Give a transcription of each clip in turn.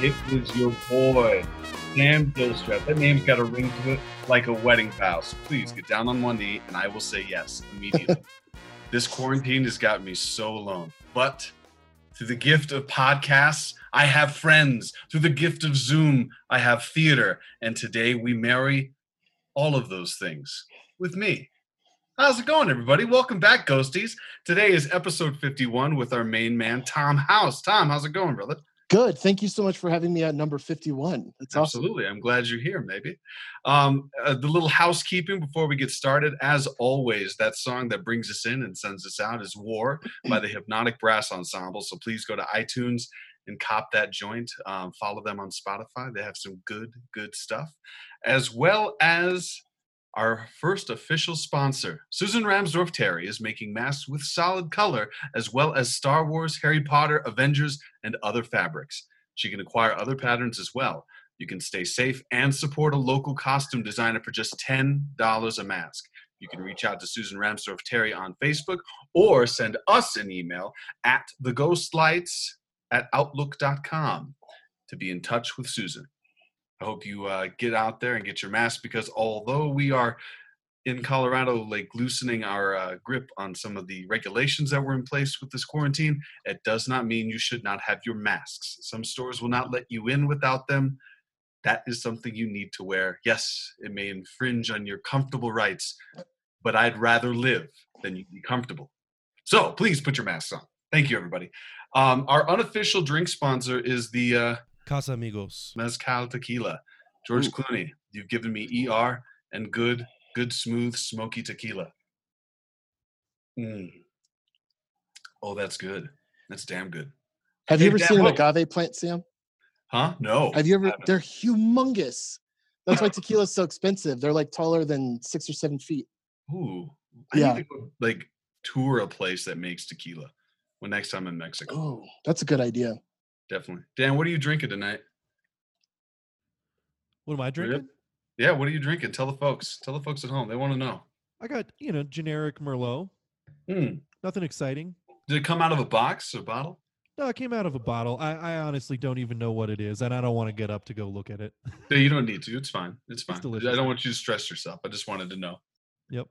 gentlemen, was your boy, Sam Gilstrap. That name's got a ring to it like a wedding vow. So please get down on one knee and I will say yes immediately. this quarantine has got me so alone. But through the gift of podcasts, I have friends. Through the gift of Zoom, I have theater. And today we marry all of those things with me. How's it going, everybody? Welcome back, Ghosties. Today is episode 51 with our main man, Tom House. Tom, how's it going, brother? Good. Thank you so much for having me at number 51. That's Absolutely. I'm glad you're here, maybe. Um, uh, the little housekeeping before we get started, as always, that song that brings us in and sends us out is War by the Hypnotic Brass Ensemble. So please go to iTunes and cop that joint. Um, follow them on Spotify. They have some good, good stuff, as well as our first official sponsor, Susan Ramsdorf Terry, is making masks with solid color, as well as Star Wars, Harry Potter, Avengers, and other fabrics. She can acquire other patterns as well. You can stay safe and support a local costume designer for just $10 a mask. You can reach out to Susan Ramsdorf Terry on Facebook or send us an email at theghostlights at outlook.com to be in touch with Susan. I hope you uh, get out there and get your mask because although we are in Colorado, like loosening our uh, grip on some of the regulations that were in place with this quarantine, it does not mean you should not have your masks. Some stores will not let you in without them. That is something you need to wear. Yes, it may infringe on your comfortable rights, but I'd rather live than be comfortable. So please put your masks on. Thank you, everybody. Um, our unofficial drink sponsor is the uh, Casamigos. Mezcal Tequila. George Ooh. Clooney, you've given me ER and good, good, smooth, smoky tequila. Mm. Oh, that's good. That's damn good. Have you ever Dan, seen an what- agave plant, Sam? Huh? No. Have you ever? They're humongous. That's why tequila's so expensive. They're like taller than six or seven feet. Ooh. I Yeah. need to go, like tour a place that makes tequila when next time I'm in Mexico. Oh, that's a good idea. Definitely. Dan, what are you drinking tonight? What am I drinking? Yeah, what are you drinking? Tell the folks. Tell the folks at home. They want to know. I got, you know, generic Merlot. Hmm. Nothing exciting. Did it come out of a box or bottle? No, it came out of a bottle. I, I honestly don't even know what it is, and I don't want to get up to go look at it. No, you don't need to. It's fine. It's fine. I delicious. don't want you to stress yourself. I just wanted to know. Yep.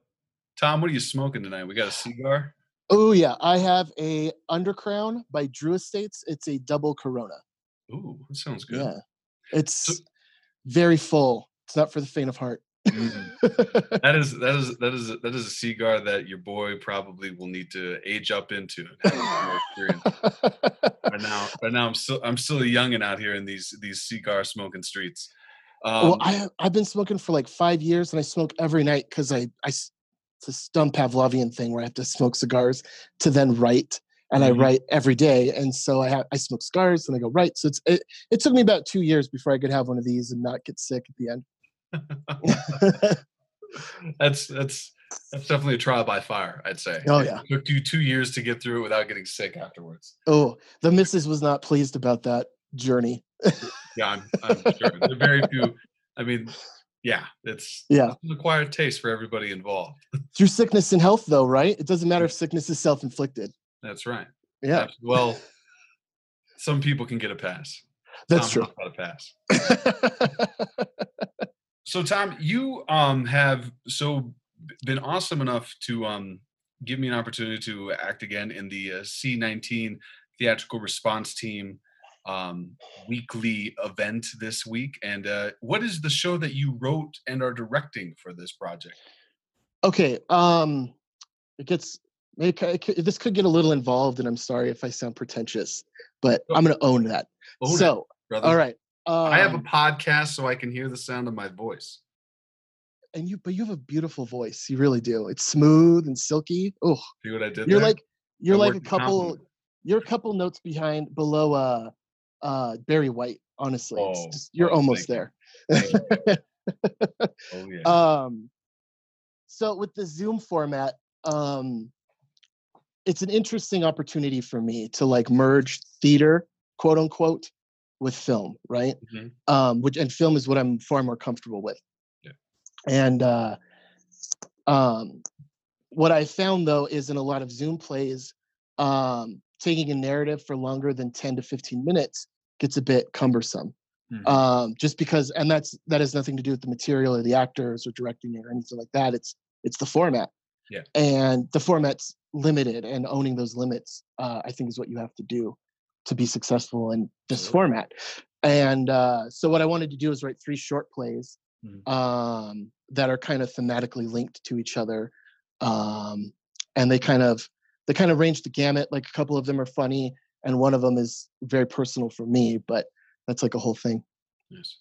Tom, what are you smoking tonight? We got a cigar. Oh yeah, I have a Undercrown by Drew Estates. It's a double Corona. Ooh, that sounds good. Yeah, it's very full. It's not for the faint of heart. Mm. That is that is that is that is a cigar that your boy probably will need to age up into. and have more experience. Right now, right now, I'm still I'm still a youngin out here in these these cigar smoking streets. Um, well, I I've been smoking for like five years, and I smoke every night because I I s- it's a dumb Pavlovian thing where I have to smoke cigars to then write, and Mhm. I write every day, and so I have I smoke cigars and I go write. So it's it, it took me about two years before I could have one of these and not get sick at the end. that's that's that's definitely a trial by fire. I'd say. Oh, It yeah. took you two years to get through it without getting sick afterwards. oh, the missus was not pleased about that journey. Yeah, I'm, I'm sure. There are very few. I mean, yeah, it's Yeah. it's an acquired taste for everybody involved. Through sickness and health, though, right? It doesn't matter if sickness is self inflicted. That's right. Yeah, Well, some people can get a pass. that's Tom true. Got a pass. So, Tom, you um have so been awesome enough to um give me an opportunity to act again in the uh, C19 theatrical response team um weekly event this week. And uh, what is the show that you wrote and are directing for this project? okay, um, it gets. It, it, this could get a little involved, and I'm sorry if I sound pretentious, but. I'm going to own that. Own so, brother. all right. Um, I have a podcast so I can hear the sound of my voice. and you, but you have a beautiful voice. You really do. It's smooth and silky. Oh, See what I did you're there? like you're I like a couple. compliment. You're a couple notes behind below uh uh Barry White. Honestly, it's Oh, just, you're oh, almost there. Oh yeah. um so with the zoom format um it's an interesting opportunity for me to like merge theater quote unquote with film right Mhm. um which and film is what i'm far more comfortable with Yeah. and uh um what i found though is in a lot of zoom plays um taking a narrative for longer than 10 to 15 minutes gets a bit cumbersome. Mhm. Um, just because, and that's that has nothing to do with the material or the actors or directing it or anything like that. It's it's the format. Yeah. And the format's limited, and owning those limits, uh, I think, is what you have to do to be successful in this Absolutely. format. And uh, so, what I wanted to do is write three short plays Mhm. um, that are kind of thematically linked to each other, um, and they kind of they kind of range the gamut. Like a couple of them are funny, and one of them is very personal for me. But that's like a whole thing. Yes.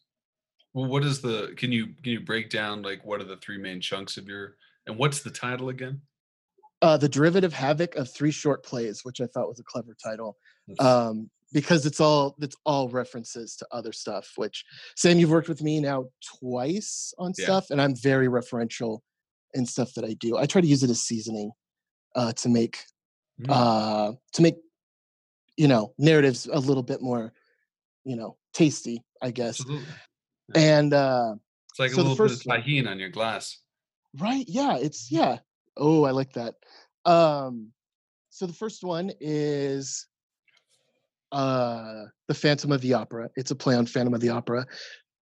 Well, what is the? Can you can you break down like what are the three main chunks of your and what's the title again? Uh, the derivative havoc of three short plays, which I thought was a clever title. Um, because it's all it's all references to other stuff. Which Sam, you've worked with me now twice on Yeah. stuff, and I'm very referential in stuff that I do. I try to use it as seasoning uh, to make Mm. uh, to make you know narratives a little bit more you know tasty, I guess. Absolutely. And uh, It's like So a little bit of one- on your glass. Right. Yeah. It's yeah. Oh, I like that. Um, so the first one is uh the Phantom of the Opera. It's a play on Phantom of the Opera,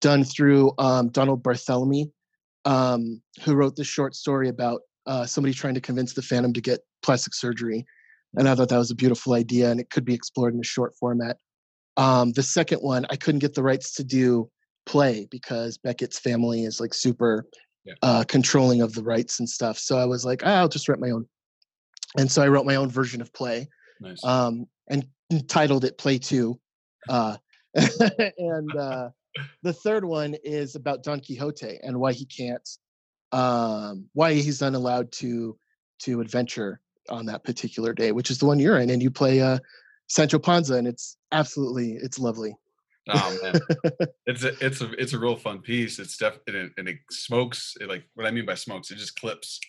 done through um Donald Barthelme, um, who wrote this short story about uh somebody trying to convince the Phantom to get plastic surgery. And I thought that was a beautiful idea and it could be explored in a short format. Um, the second one, I couldn't get the rights to do play because Beckett's family is like super Yeah. uh, controlling of the rights and stuff. So I was like, "Ah, I'll just write my own. And so I wrote my own version of play Nice. um, and titled it Play Two. Uh, and uh, the third one is about Don Quixote and why he can't, um, why he's not allowed to to adventure on that particular day, which is the one you're in, and you play uh, Sancho Panza, and it's absolutely it's lovely. Oh man, it's a it's a it's a real fun piece. It's definitely and it, and it smokes. It, like what I mean by smokes, it just clips.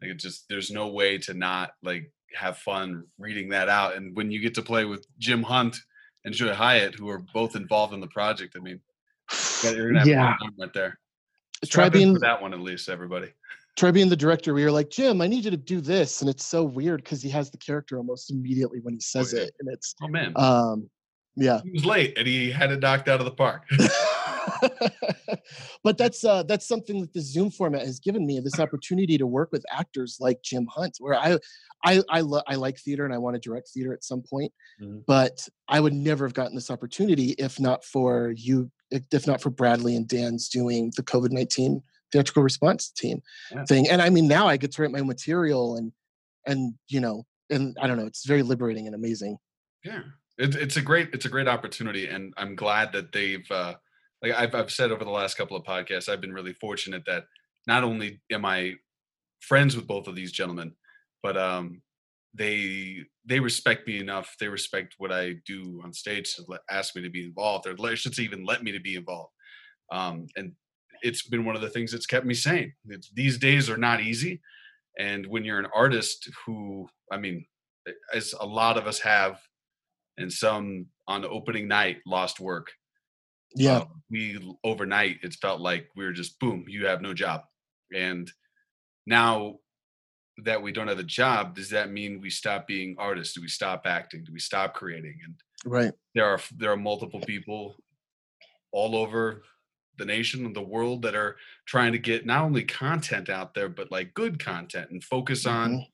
Like it just there's no way to not like have fun reading that out. And when you get to play with Jim Hunt and Joy Hyatt, who are both involved in the project, I mean, yeah, you're gonna have Yeah. fun right there. Try Strap being for that one at least, everybody. Try being the director we you're like, Jim, I need you to do this. And it's so weird because he has the character almost immediately when he says yeah. it. And it's Oh man, um yeah. he was late and he had it knocked out of the park. but that's uh that's something that the Zoom format has given me this opportunity to work with actors like Jim Hunt, where I I I, lo- I like theater and I want to direct theater at some point, Mhm. but I would never have gotten this opportunity if not for you, if not for Bradley and Dan's doing the COVID nineteen theatrical response team Yeah. thing. And I mean, now I get to write my material and and you know, and I don't know, it's very liberating and amazing. Yeah, it, it's a great it's a great opportunity, and I'm glad that they've uh, like I've I've said over the last couple of podcasts, I've been really fortunate that not only am I friends with both of these gentlemen, but um they they respect me enough. They respect what I do on stage to let, ask me to be involved, or let- should say even let me to be involved. Um, and it's been one of the things that's kept me sane. It's, these days are not easy, and when you're an artist who, I mean, as a lot of us have and some on the opening night lost work. Yeah. Uh, we overnight it's felt like we were just boom, you have no job. And now that we don't have a job, does that mean we stop being artists? Do we stop acting? Do we stop creating? And Right. there are there are multiple people all over the nation and the world that are trying to get not only content out there but like good content and focus on Mhm.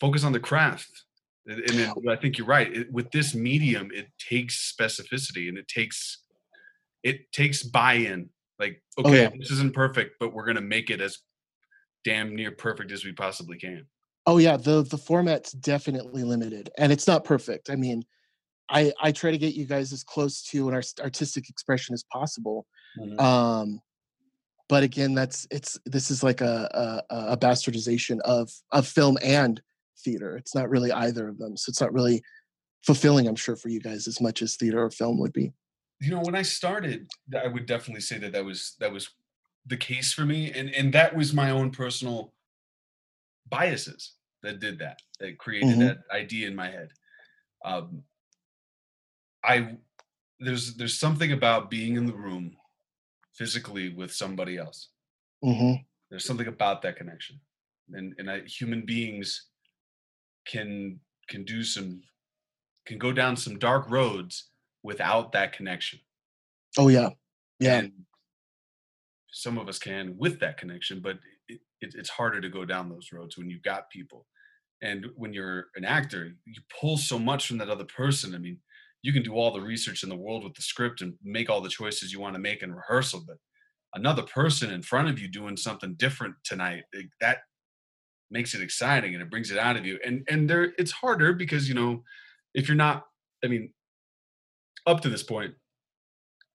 focus on the craft and, i think you're right it, with this medium it takes specificity and it takes it takes buy-in like Oh, okay yeah. this isn't perfect but we're going to make it as damn near perfect as we possibly can Oh yeah, the the format's definitely limited, and it's not perfect. I mean, I I try to get you guys as close to an art- artistic expression as possible. Mhm. Um, but again, that's it's this is like a, a a bastardization of of film and theater. It's not really either of them, so it's not really fulfilling. I'm sure for you guys as much as theater or film would be. you know when i started i would definitely say that that was that was the case for me and and that was my own personal biases that did that that created Mhm. that idea in my head um i there's there's something about being in the room physically with somebody else hmm there's something about that connection and and I, human beings can can do some can go down some dark roads without that connection. Oh yeah, yeah, And some of us can with that connection, but it, it, it's harder to go down those roads when you've got people. And when you're an actor, you pull so much from that other person. I mean, you can do all the research in the world with the script and make all the choices you want to make in rehearsal, but another person in front of you doing something different tonight that makes it exciting and it brings it out of you. And and there it's harder because you know, if you're not, I mean, up to this point,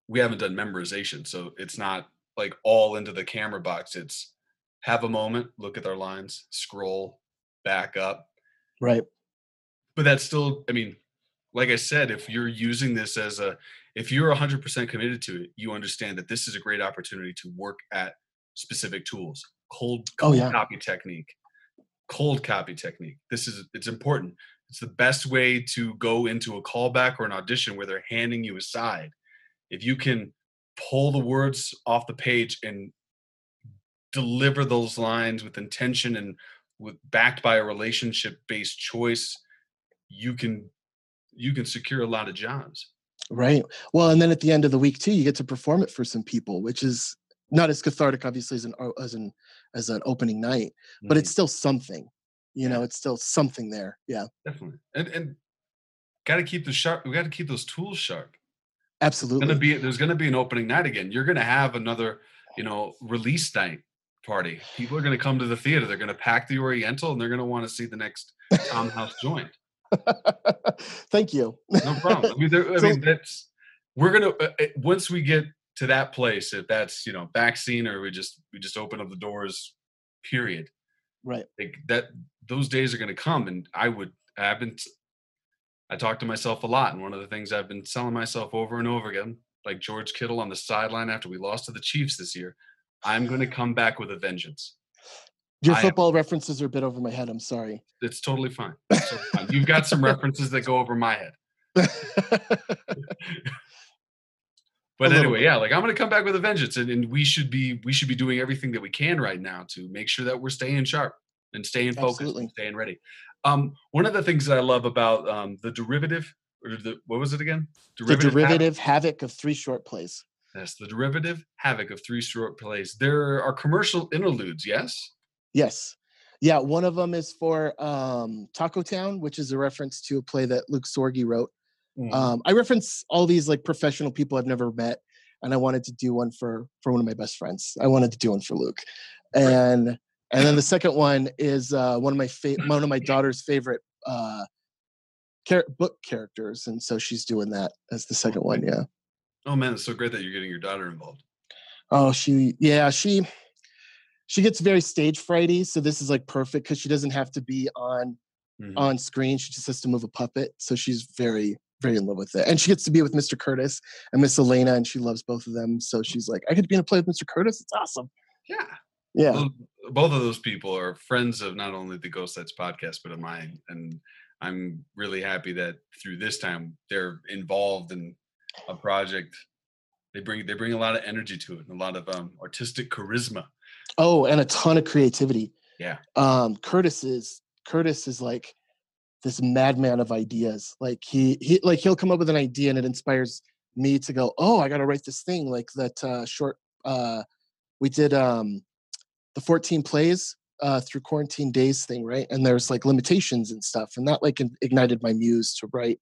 we haven't done memorization, so it's not like all into the camera box. It's have a moment, look at their lines, scroll, back up. right. But that's still, I mean, like I said, if you're using this as a, if you're 100% committed to it, you understand that this is a great opportunity to work at specific tools. Cold, Oh, yeah. copy technique, cold copy technique. This is, it's important. It's the best way to go into a callback or an audition where they're handing you a side. If you can pull the words off the page and deliver those lines with intention and with backed by a relationship based choice you can you can secure a lot of jobs Right. Well, and then at the end of the week too, you get to perform it for some people, which is not as cathartic, obviously, as an as an as an opening night, but Mhm. it's still something. You know, it's still something there. Yeah, definitely and and got to keep the sharp we got to keep those tools sharp absolutely. gonna be there's gonna be an opening night again you're gonna have another you know release night party people are gonna come to the theater they're gonna pack the oriental and they're gonna want to see the next tom house joint Thank you. no problem. I mean, there, I So- mean that's we're gonna uh, once we get to that place, if that's you know vaccine or we just we just open up the doors, period. Right. Like that, those days are gonna come, and I would I've been I talk to myself a lot, and one of the things I've been telling myself over and over again, like George Kittle on the sideline after we lost to the Chiefs this year, I'm gonna come back with a vengeance. Your I am- football references are a bit over my head. I'm sorry. It's totally fine. It's totally fine. You've got some references that go over my head. but anyway bit. yeah like i'm gonna come back with a vengeance and, and we should be we should be doing everything that we can right now to make sure that we're staying sharp and staying focused Absolutely. and staying ready um one of the things that i love about um the derivative or the what was it again the derivative havoc of three short plays. That's the derivative havoc of three short plays there are commercial interludes yes Yes. Yeah, one of them is for um, Taco Town, which is a reference to a play that Luke Sorgi wrote. Mm-hmm. Um, I reference all these like professional people I've never met, and I wanted to do one for for one of my best friends. I wanted to do one for Luke, Right. and and then the second one is uh, one of my fa- one of my daughter's favorite uh, char- book characters, and so she's doing that as the second one. Yeah. oh man it's so great that you're getting your daughter involved Oh, she yeah she she gets very stage frighty, so this is like perfect because she doesn't have to be on Mhm. on screen. She just has to move a puppet. So she's very, very in love with it. And she gets to be with Mr. Curtis and Miss Elena, and she loves both of them. So she's like, I get to be in a play with Mr. Curtis. It's awesome. yeah Yeah. Tho- both of those people are friends of not only the Ghost Lights podcast, but of mine. And I'm really happy that through this time they're involved in a project. They bring they bring a lot of energy to it and a lot of um, artistic charisma. Oh, and a ton of creativity. Yeah. Um, Curtis is Curtis is like this madman of ideas. Like he he like he'll come up with an idea and it inspires me to go, oh, I gotta write this thing. Like that uh short uh we did um the 14 plays uh through quarantine days thing, right? And there's like limitations and stuff. And that like ignited my muse to write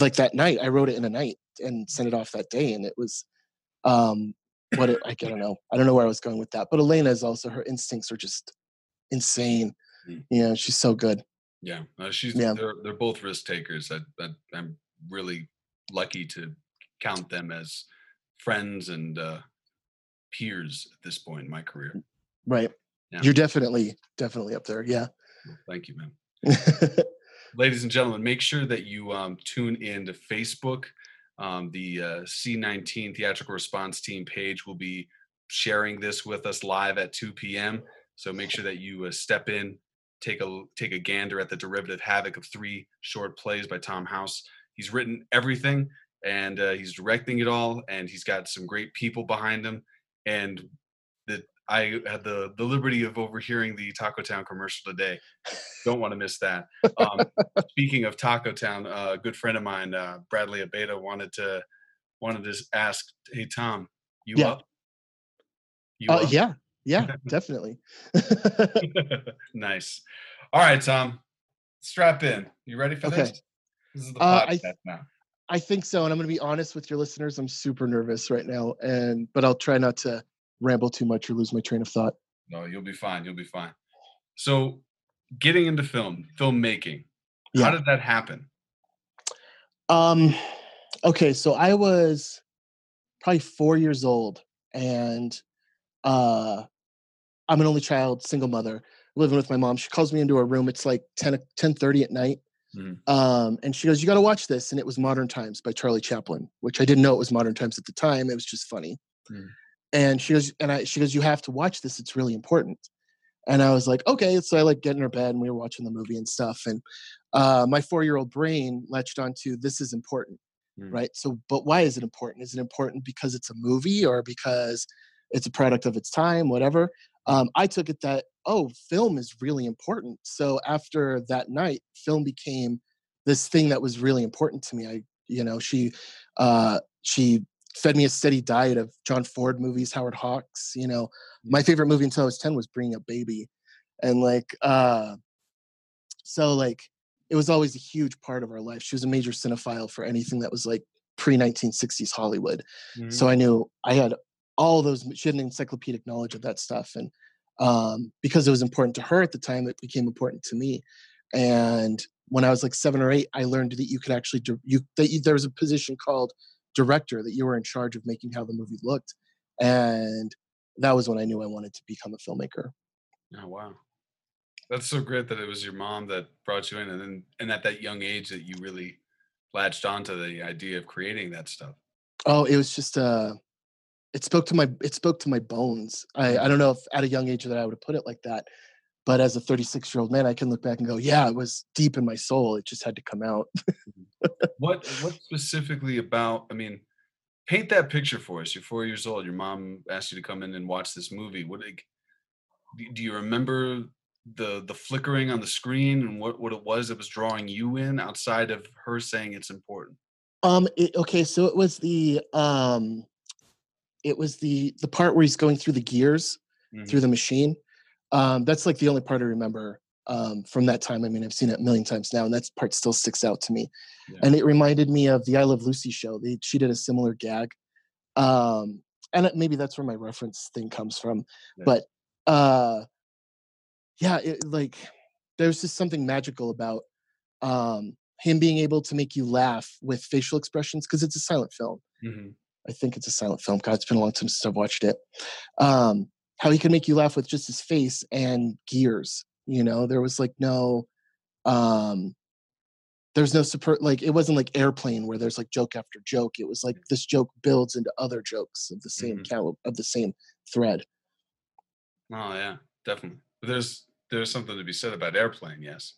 like that night. I wrote it in a night and sent it off that day. And it was um what it like, I don't know. I don't know where I was going with that. But Elena is also her instincts are just insane. Mm. You know, she's so good. Yeah, uh, she's Yeah. they're they're both risk takers. I, I I'm really lucky to count them as friends and uh, peers at this point in my career. Right. Yeah. You're definitely, definitely up there. Yeah. Thank you, man. ladies and gentlemen, make sure that you um, tune in to Facebook. Um, the uh, C19 Theatrical Response Team page will be sharing this with us live at 2 p.m. So make sure that you uh, step in, take a take a gander at the derivative havoc of three short plays by Tom House. He's written everything and uh, he's directing it all, and he's got some great people behind him. And I had the the liberty of overhearing the Taco Town commercial today. Don't want to miss that. Um, speaking of Taco Town, uh, a good friend of mine, uh, Bradley Abeta, wanted to wanted to ask, "Hey Tom, you Yeah. up? You Uh, up? yeah, yeah, definitely. nice. All right, Tom, strap in. You ready for Okay. this? This is the Uh, podcast I- now. I think so, and I'm going to be honest with your listeners. I'm super nervous right now, and but I'll try not to ramble too much or lose my train of thought. No, you'll be fine. You'll be fine. So, getting into film, filmmaking, how did that happen? Um, okay, so I was probably four years old, and uh, I'm an only child, single mother, living with my mom. She calls me into her room. It's like 10 10:30 at night. Mhm. Um, and she goes, "You got to watch this." And it was Modern Times by Charlie Chaplin, which I didn't know it was Modern Times at the time. It was just funny. Mm. And she goes, and I, she goes, "You have to watch this. It's really important." And I was like, "Okay." So I like get in her bed, and we were watching the movie and stuff. And uh, my four-year-old brain latched onto this is important, Mm. right? So, but why is it important? Is it important because it's a movie or because it's a product of its time, whatever? Um, I took it that oh, film is really important. So after that night, film became this thing that was really important to me. I, you know, she, uh, she fed me a steady diet of John Ford movies, Howard Hawks. You know, my favorite movie until I was ten was Bringing Up Baby, and like, uh, so like, it was always a huge part of our life. She was a major cinephile for anything that was like pre 1960s Hollywood. Mhm. So I knew I had all those. She had an encyclopedic knowledge of that stuff, and um, because it was important to her at the time, it became important to me. And when I was like seven or eight, I learned that you could actually you that you, there was a position called director that you were in charge of making how the movie looked, and that was when I knew I wanted to become a filmmaker. Oh wow, that's so great that it was your mom that brought you in, and then and at that young age that you really latched onto the idea of creating that stuff. Oh, it was just uh it spoke to my it spoke to my bones. I I don't know if at a young age that I would have put it like that, but as a 36 year old man, I can look back and go, yeah, it was deep in my soul. It just had to come out. What what specifically about? I mean, paint that picture for us. You're four years old. Your mom asked you to come in and watch this movie. What like, do you remember the the flickering on the screen and what what it was that was drawing you in outside of her saying it's important? Um it, okay, so it was the um it was the the part where he's going through the gears Mhm. through the machine. Um that's like the only part I remember um from that time. I mean, I've seen it a million times now and that part still sticks out to me. Yeah. and it reminded me of the I Love Lucy show. They, she did a similar gag, um, and it- maybe that's where my reference thing comes from. Yeah. But uh, yeah, it, like there's just something magical about um, him being able to make you laugh with facial expressions because it's a silent film. Mhm. I think it's a silent film. God, it's been a long time since I've watched it. Um, how he can make you laugh with just his face and gears. You know, there was like no, um, there's no support like it wasn't like airplane where there's like joke after joke. It was like this joke builds into other jokes of the same Mhm. caliber of the same thread. Oh yeah, definitely. There's there's something to be said about airplane. Yes.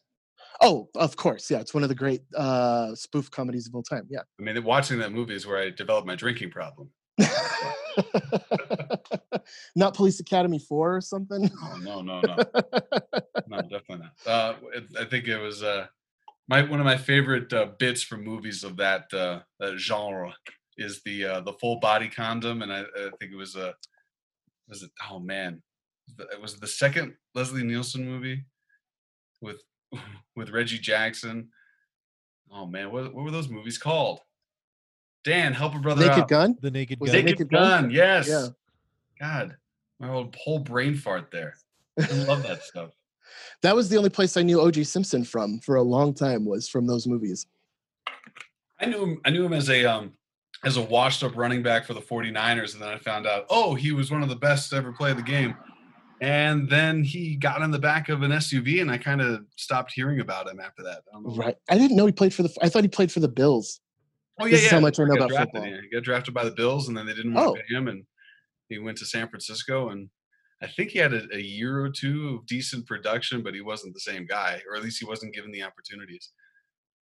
Oh, of course, yeah, it's one of the great uh, spoof comedies of all time. Yeah. I mean, watching that movie is where I developed my drinking problem. Not Police Academy Four or something. Oh no, no, no, no, definitely not. Uh, it, I think it was uh, my one of my favorite uh, bits from movies of that uh, that genre is the uh, the full body condom, and I, I think it was uh, was it? Oh man, it was the second Leslie Nielsen movie with with Reggie Jackson. Oh man, what what were those movies called? Dan, help a brother Naked out. Gun. The Naked Was Gun. it Naked, Naked Gun? Gun, yes. Yeah. God, my old whole brain fart there. I love that stuff. That was the only place I knew O.J. Simpson from for a long time was from those movies. I knew him. I knew him as a um as a washed up running back for the 49ers, and then I found out, oh, he was one of the best to ever play the game. And then he got in the back of an SUV, and I kind of stopped hearing about him after that. I. Right. I didn't know he played for the. I thought he played for the Bills. Oh yeah, This is yeah. how much I he know got about drafted, football. yeah. He got drafted by the Bills, and then they didn't want Oh. to pay him, and he went to San Francisco. And I think he had a, a year or two of decent production, but he wasn't the same guy, or at least he wasn't given the opportunities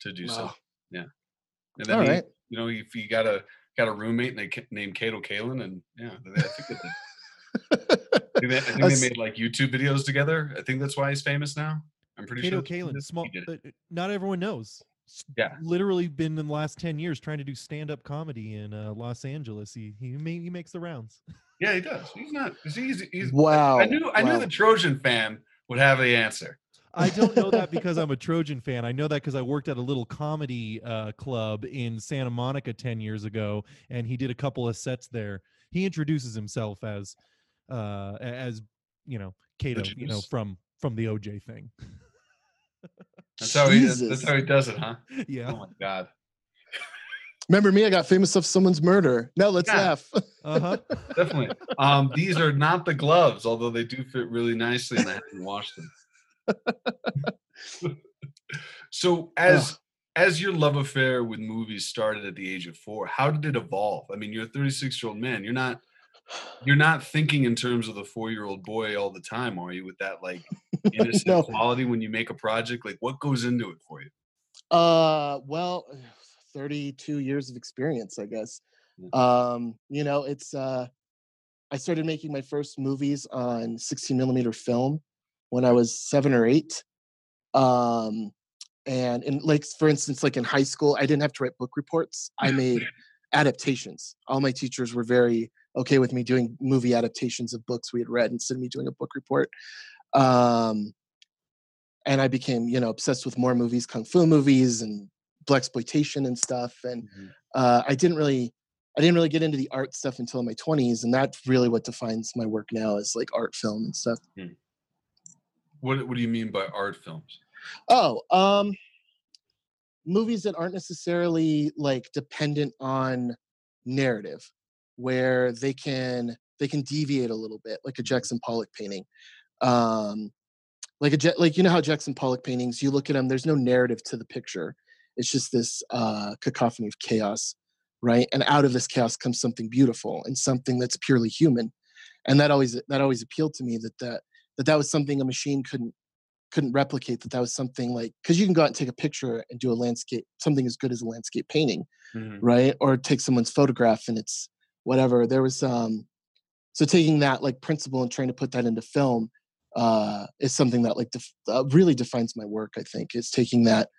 to do so. Yeah. And then All he, right. you know, he, he got a got a roommate named, named Kato Kaelin, and yeah, I think they, did. think they, I think they made like YouTube videos together. I think that's why he's famous now. I'm pretty Kato sure. that's what he Kaelin, did. small. He did it. uh, Not everyone knows. S- Yeah. literally been in the last ten years trying to do stand-up comedy in uh, Los Angeles. He he, ma- he makes the rounds. Yeah, he does. He's not. He's, he's, wow. I knew. I knew the Trojan fan would have the answer. I don't know that because I'm a Trojan fan. I know that because I worked at a little comedy uh, club in Santa Monica 10 years ago, and he did a couple of sets there. He introduces himself as, uh, as you know, Kato, you know, from from the OJ thing. That's how he. That's, how he does it, huh? yeah. Oh my god. Remember me? I got famous off someone's murder. Now let's Yeah. laugh. Uh huh. Definitely. Um, these are not the gloves, although they do fit really nicely, and I haven't washed them. so, as as your love affair with movies started at the age of four, how did it evolve? I mean, you're a 36 year old man. You're not you're not thinking in terms of the four year old boy all the time, are you? With that like innocent No. quality when you make a project, like what goes into it for you? Uh, well, 32 years of experience, I guess. Mm. Um, you know, it's uh I started making my first movies on 16 millimeter film when I was seven or eight. Um, and in like for instance, like in high school, I didn't have to write book reports. I made adaptations. All my teachers were very okay with me doing movie adaptations of books we had read instead of me doing a book report. Um, and I became, you know, obsessed with more movies, kung fu movies and blaxploitation and stuff. And uh, I didn't really, I didn't really get into the art stuff until my twenties, and that's really what defines my work now is like art film and stuff. What What do you mean by art films? Oh, um, movies that aren't necessarily like dependent on narrative, where they can they can deviate a little bit, like a Jackson Pollock painting. Um, like a like you know how Jackson Pollock paintings, you look at them, there's no narrative to the picture. It's just this uh, cacophony of chaos, right? And out of this chaos comes something beautiful and something that's purely human. And that always that always appealed to me that that that that was something a machine couldn't couldn't replicate that that was something like because you can go out and take a picture and do a landscape something as good as a landscape painting Mhm. right or take someone's photograph and it's whatever there was um so taking that like principle and trying to put that into film uh is something that like def- uh, really defines my work i think is taking that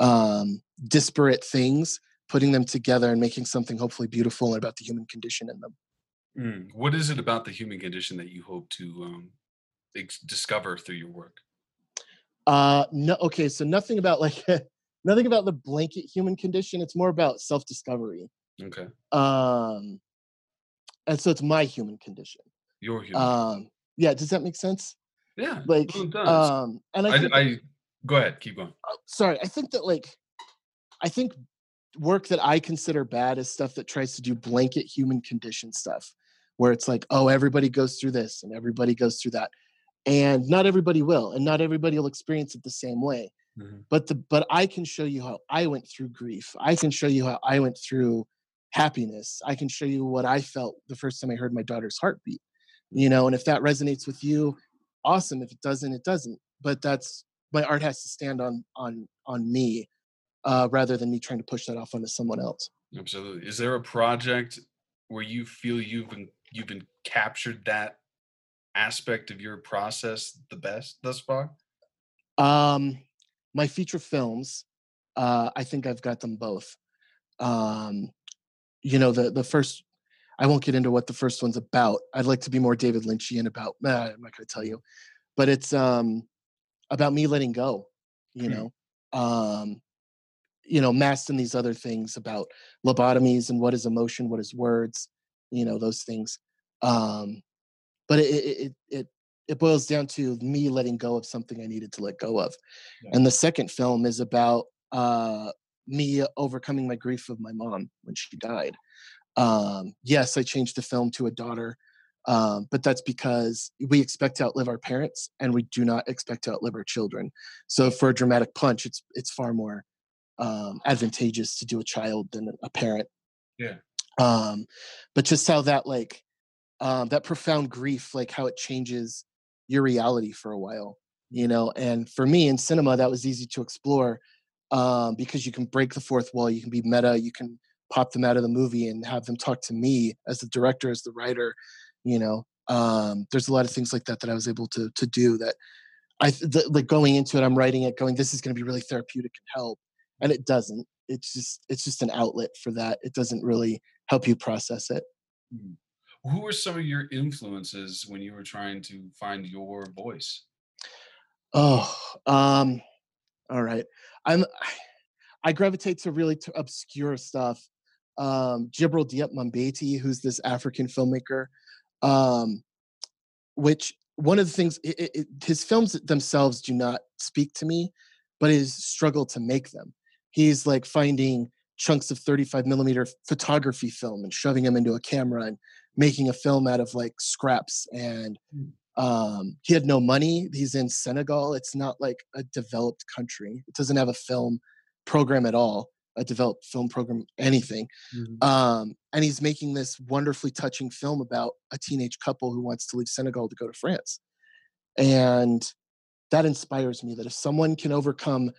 um disparate things putting them together and making something hopefully beautiful and about the human condition in them Mm. What is it about the human condition that you hope to um, ex- discover through your work? Uh no okay, so nothing about like nothing about the blanket human condition. It's more about self-discovery. Okay, Um and so it's my human condition. your human. Um yeah, does that make sense? yeah, Like well, it does. um and I, I, think I go ahead, keep going. oh, sorry, I think that like I think work that I consider bad is stuff that tries to do blanket human condition stuff where it's like, oh, everybody goes through this and everybody goes through that. And not everybody will, and not everybody will experience it the same way. Mhm. But the but I can show you how I went through grief. I can show you how I went through happiness. I can show you what I felt the first time I heard my daughter's heartbeat. You know, and if that resonates with you, awesome. If it doesn't, it doesn't. But that's my art has to stand on on on me uh, rather than me trying to push that off onto someone else. Absolutely. Is there a project where you feel you've been you've been captured that aspect of your process the best thus far? Um, my feature films, uh, I think I've got them both. Um, you know, the the first, I won't get into what the first one's about. I'd like to be more David Lynchian about. Uh, I'm not going to tell you, but it's um, about me letting go. You Hmm. know, um, you know, masked in these other things about lobotomies and what is emotion, what is words, you know, those things. Um, but it it it it, it boils down to me letting go of something I needed to let go of. Yeah. And the second film is about uh, me overcoming my grief of my mom when she died. Um, yes, I changed the film to a daughter, um, but that's because we expect to outlive our parents, and we do not expect to outlive our children. So for a dramatic punch, it's it's far more um, advantageous to do a child than a parent. Yeah. Um, but just how that like um, that profound grief, like how it changes your reality for a while, you know. And for me in cinema, that was easy to explore um, because you can break the fourth wall, you can be meta, you can pop them out of the movie and have them talk to me as the director, as the writer, you know. Um, there's a lot of things like that that I was able to to do that I th- like going into it. I'm writing it, going, this is going to be really therapeutic and help, and it doesn't. It's just it's just an outlet for that. It doesn't really help you process it. Mm. Who were some of your influences when you were trying to find your voice? Oh, um, all right. I'm I gravitate to really obscure stuff. Um, Djibril Diop Mambety, who's this African filmmaker, um, which one of the things it, it, his films themselves do not speak to me, but his struggle to make them. He's like finding chunks of 35 millimeter photography film and shoving them into a camera and making a film out of like scraps and hmm. Um, he had no money he's in senegal it's not like a developed country it doesn't have a film program at all a developed film program anything mm-hmm. um, and he's making this wonderfully touching film about a teenage couple who wants to leave senegal to go to france and that inspires me that if someone can overcome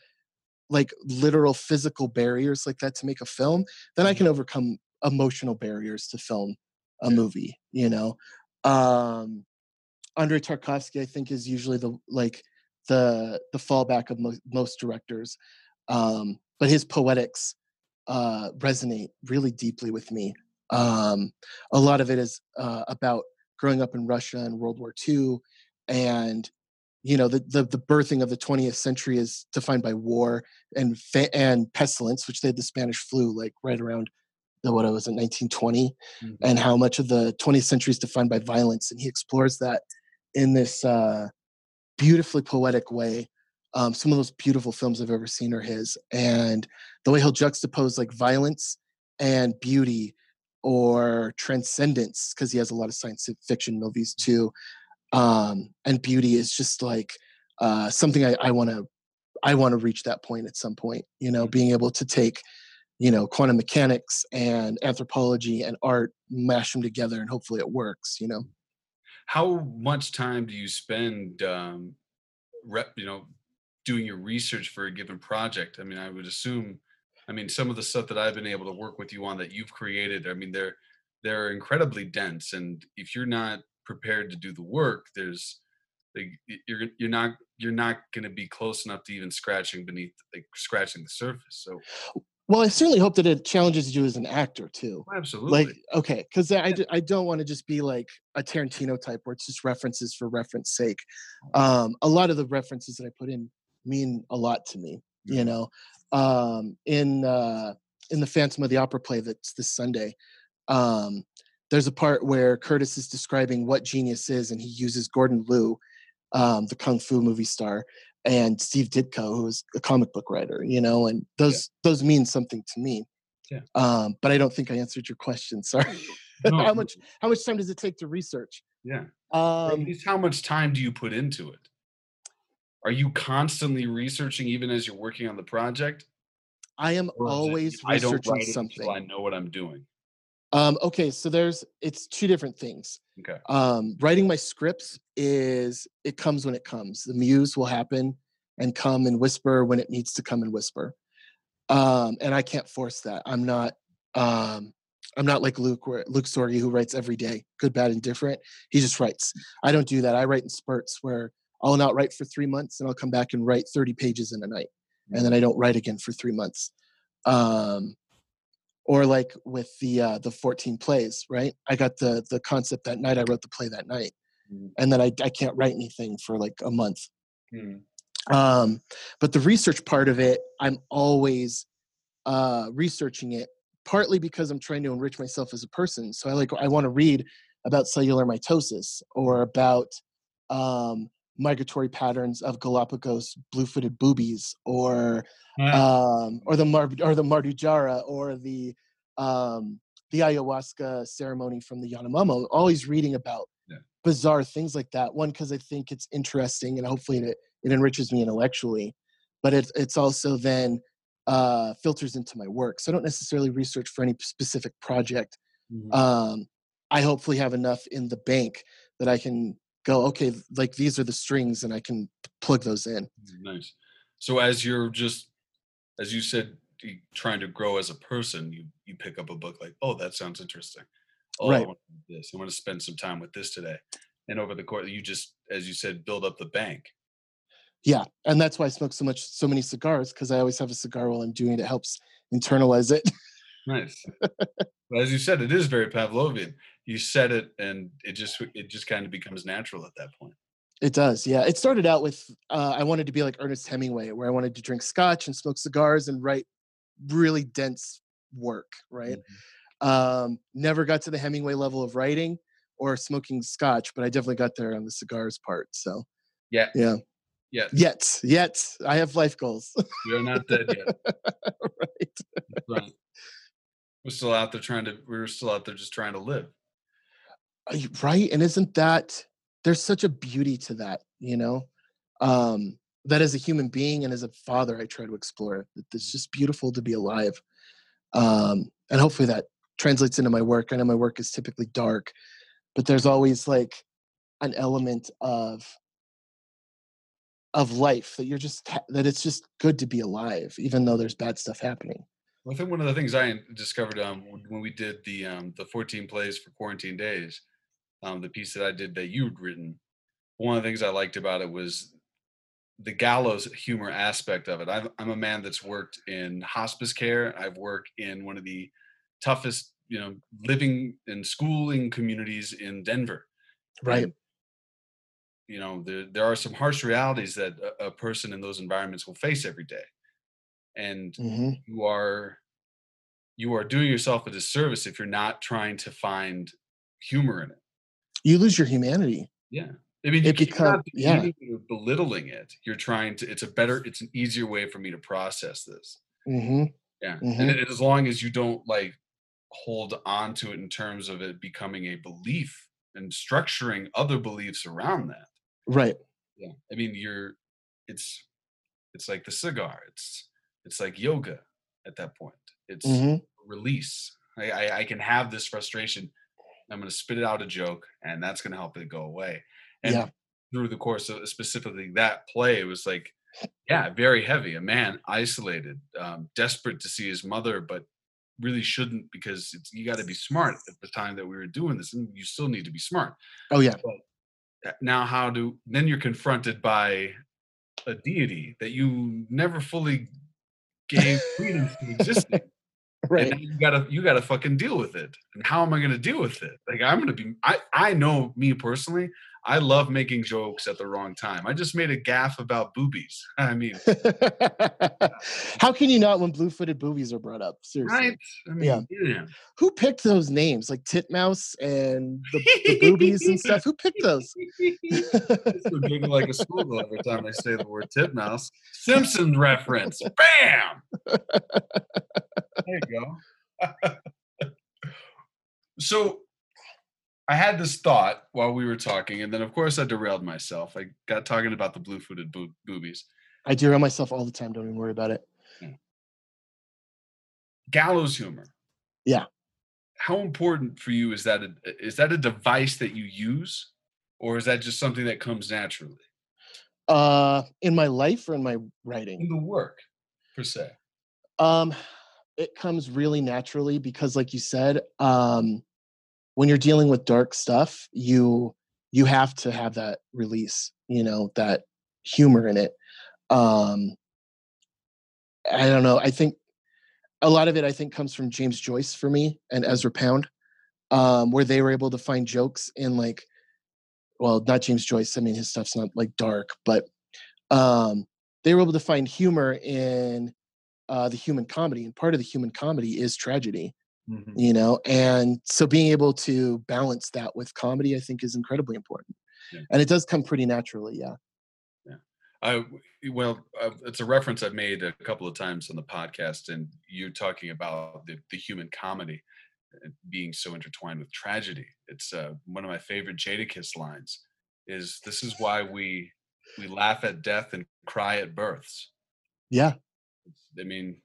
like literal physical barriers like that to make a film then i can mm-hmm. overcome emotional barriers to film a movie you know um andrei tarkovsky i think is usually the like the the fallback of mo- most directors um but his poetics uh resonate really deeply with me um a lot of it is uh about growing up in russia in world war ii and you know the, the, the birthing of the 20th century is defined by war and fa- and pestilence which they had the spanish flu like right around the what it was in 1920 mm-hmm. and how much of the 20th century is defined by violence and he explores that in this uh, beautifully poetic way um, some of those beautiful films i've ever seen are his and the way he'll juxtapose like violence and beauty or transcendence because he has a lot of science fiction movies too um, and beauty is just like uh, something I want to I want to reach that point at some point. You know, being able to take you know quantum mechanics and anthropology and art, mash them together, and hopefully it works. You know. How much time do you spend, um, rep, you know, doing your research for a given project? I mean, I would assume. I mean, some of the stuff that I've been able to work with you on that you've created. I mean, they're they're incredibly dense, and if you're not prepared to do the work, there's like you're you're not you're not going to be close enough to even scratching beneath like scratching the surface. So well, I certainly hope that it challenges you as an actor too. Oh, absolutely. Like, okay, because I, I don't want to just be like a Tarantino type where it's just references for reference sake. Um, a lot of the references that I put in mean a lot to me. Mm-hmm. You know, um, in uh, in the Phantom of the Opera play that's this Sunday, um, there's a part where Curtis is describing what genius is, and he uses Gordon Liu, um, the kung fu movie star, and Steve Ditko, who is a comic book writer. You know, and those yeah. those mean something to me. Yeah. Um, but I don't think I answered your question. Sorry. No. how much how much time does it take to research? Yeah. Um, how much time do you put into it? Are you constantly researching even as you're working on the project? I am always it, researching I something. I know what I'm doing. Um, okay, so there's it's two different things. Okay. Um, writing my scripts is it comes when it comes. The muse will happen and come and whisper when it needs to come and whisper. Um, and I can't force that. I'm not um I'm not like Luke where Luke Sorge who writes every day, good, bad, and different. He just writes. I don't do that. I write in spurts where I'll not write for three months and I'll come back and write 30 pages in a night. And then I don't write again for three months. Um, or like with the uh, the 14 plays right i got the the concept that night i wrote the play that night mm. and then I, I can't write anything for like a month mm. um, but the research part of it i'm always uh, researching it partly because i'm trying to enrich myself as a person so i like i want to read about cellular mitosis or about um, migratory patterns of galapagos blue-footed boobies or um, or the Mar- or the Mardujara or the um, the ayahuasca ceremony from the Yanomamo. Always reading about yeah. bizarre things like that. One because I think it's interesting and hopefully it it enriches me intellectually, but it, it's also then uh, filters into my work. So I don't necessarily research for any specific project. Mm-hmm. Um, I hopefully have enough in the bank that I can go okay like these are the strings and i can plug those in nice so as you're just as you said, trying to grow as a person, you you pick up a book like, oh, that sounds interesting. oh, Right. I want to do this. I want to spend some time with this today. And over the course, you just, as you said, build up the bank. Yeah, and that's why I smoke so much, so many cigars because I always have a cigar while I'm doing it. It helps internalize it. Nice. but as you said, it is very Pavlovian. You said it, and it just it just kind of becomes natural at that point. It does, yeah. It started out with uh, I wanted to be like Ernest Hemingway, where I wanted to drink scotch and smoke cigars and write really dense work. Right. Um, never got to the Hemingway level of writing or smoking scotch, but I definitely got there on the cigars part. So Yeah. yeah, Yeah. yet, yet I have life goals. You're not dead yet. right. Right. We're still out there trying to. We're still out there just trying to live. Right? And isn't that there's such a beauty to that you know? Um that as a human being and as a father i try to explore that it's just beautiful to be alive. Um and hopefully that translates into my work. I know my work is typically dark but there's always like an element of of life that you're just that it's just good to be alive even though there's bad stuff happening. Well, I think one of the things I discovered um, when we did the um, the 14 plays for quarantine days, um, the piece that I did that you'd written, one of the things I liked about it was the gallows humor aspect of it. I'm, I'm a man that's worked in hospice care. I've worked in one of the toughest, you know, living and schooling communities in Denver. right And, you know, there, there are some harsh realities that a, a person in those environments will face every day. And hmm you are you are doing yourself a disservice if you're not trying to find humor in it. You lose your humanity Yeah. I mean, It you're become- yeah. belittling it. You're trying to. It's a better. It's an easier way for me to process this. hmm Yeah. Mhm. And it- as long as you don't like hold on to it in terms of it becoming a belief and structuring other beliefs around that. right Yeah. I mean, you're. It's. It's like the cigar. It's. It's like yoga. At that point, it's hmm release. I, I, I can have this frustration. I'm going to spit it out a joke, and that's going to help it go away. And Yeah. through the course of specifically that play, it was like, yeah, very heavy. A man isolated, um, desperate to see his mother, but really shouldn't because it's, you got to be smart at the time that we were doing this, and you still need to be smart. oh yeah Uh, Now, how do then you're confronted by a deity that you never fully gave freedom to existing right and now you gotta you gotta fucking deal with it. And how am i gonna deal with it? Like i'm gonna be i i know me personally i love making jokes at the wrong time i just made a gaff about boobies i mean How can you not when blue-footed boobies are brought up? Seriously. right i mean Yeah. yeah, Who picked those names? Like Titmouse and the, the boobies and stuff. Who picked those? This would giggle like a schoolgirl every time i say the word titmouse simpsons reference bam there you go so I had this thought while we were talking, and then of course I derailed myself. I got talking about the blue-footed boo- boobies. I derail myself all the time. Don't even worry about it. Gallows humor. Yeah. How important for you is that? A, is that a device that you use, or is that just something that comes naturally Uh, in my life or in my writing? in the work, per se? Um, it comes really naturally because, like you said, um, when you're dealing with dark stuff, you you have to have that release. You know that humor in it. Um, I don't know. I think a lot of it, I think, comes from James Joyce for me and Ezra Pound, um, where they were able to find jokes in like, well, not James Joyce. I mean, his stuff's not like dark, but um, they were able to find humor in uh, the human comedy, and part of the human comedy is tragedy. Mhm. You know, and so being able to balance that with comedy, I think, is incredibly important, Yeah. and it does come pretty naturally. Yeah. I well, uh, it's a reference I've made a couple of times on the podcast, and you're talking about the, the human comedy uh, being so intertwined with tragedy. It's uh, one of my favorite Jadakiss lines. Is this is why we we laugh at death and cry at births. Yeah. I mean,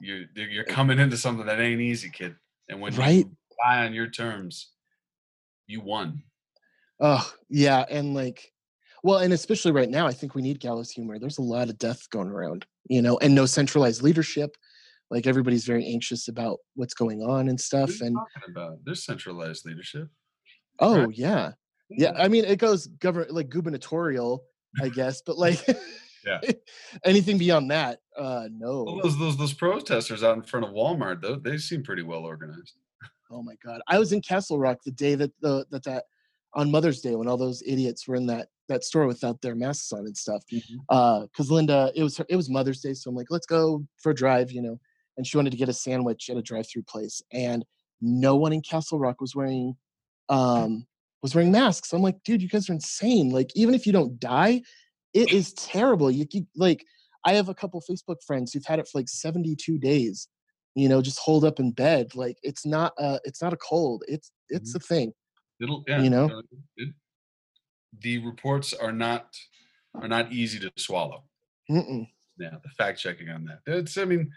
you're you're coming into something that ain't easy, kid. And when Right. you die on your terms, you won. Oh, yeah. And like, well, and especially right now, I think we need gallows humor. There's a lot of death going around, you know, and no centralized leadership. like everybody's very anxious about what's going on and stuff and talking about? There's centralized leadership. oh right? yeah yeah i mean it goes govern like gubernatorial i guess but like Yeah. anything beyond that uh Well, no. those those those protesters out in front of Walmart, though, they seem pretty well organized. oh my god. I was in castle rock the day that the that that on mother's day when all those idiots were in that that store without their masks on and stuff uh because linda it was her, it was mother's day so i'm like let's go for a drive you know and she wanted to get a sandwich at a drive-through place and no one in castle rock was wearing um was wearing masks. I'm like dude you guys are insane. Like even if you don't die it is terrible you, you like i have a couple facebook friends who've had it for like 72 days you know just hold up in bed like it's not a it's not a cold it's it's Mhm. a thing It'll, yeah, You know? uh, it- the reports are not are not easy to swallow. Mm-mm. Yeah, the fact checking on that. It's, I mean,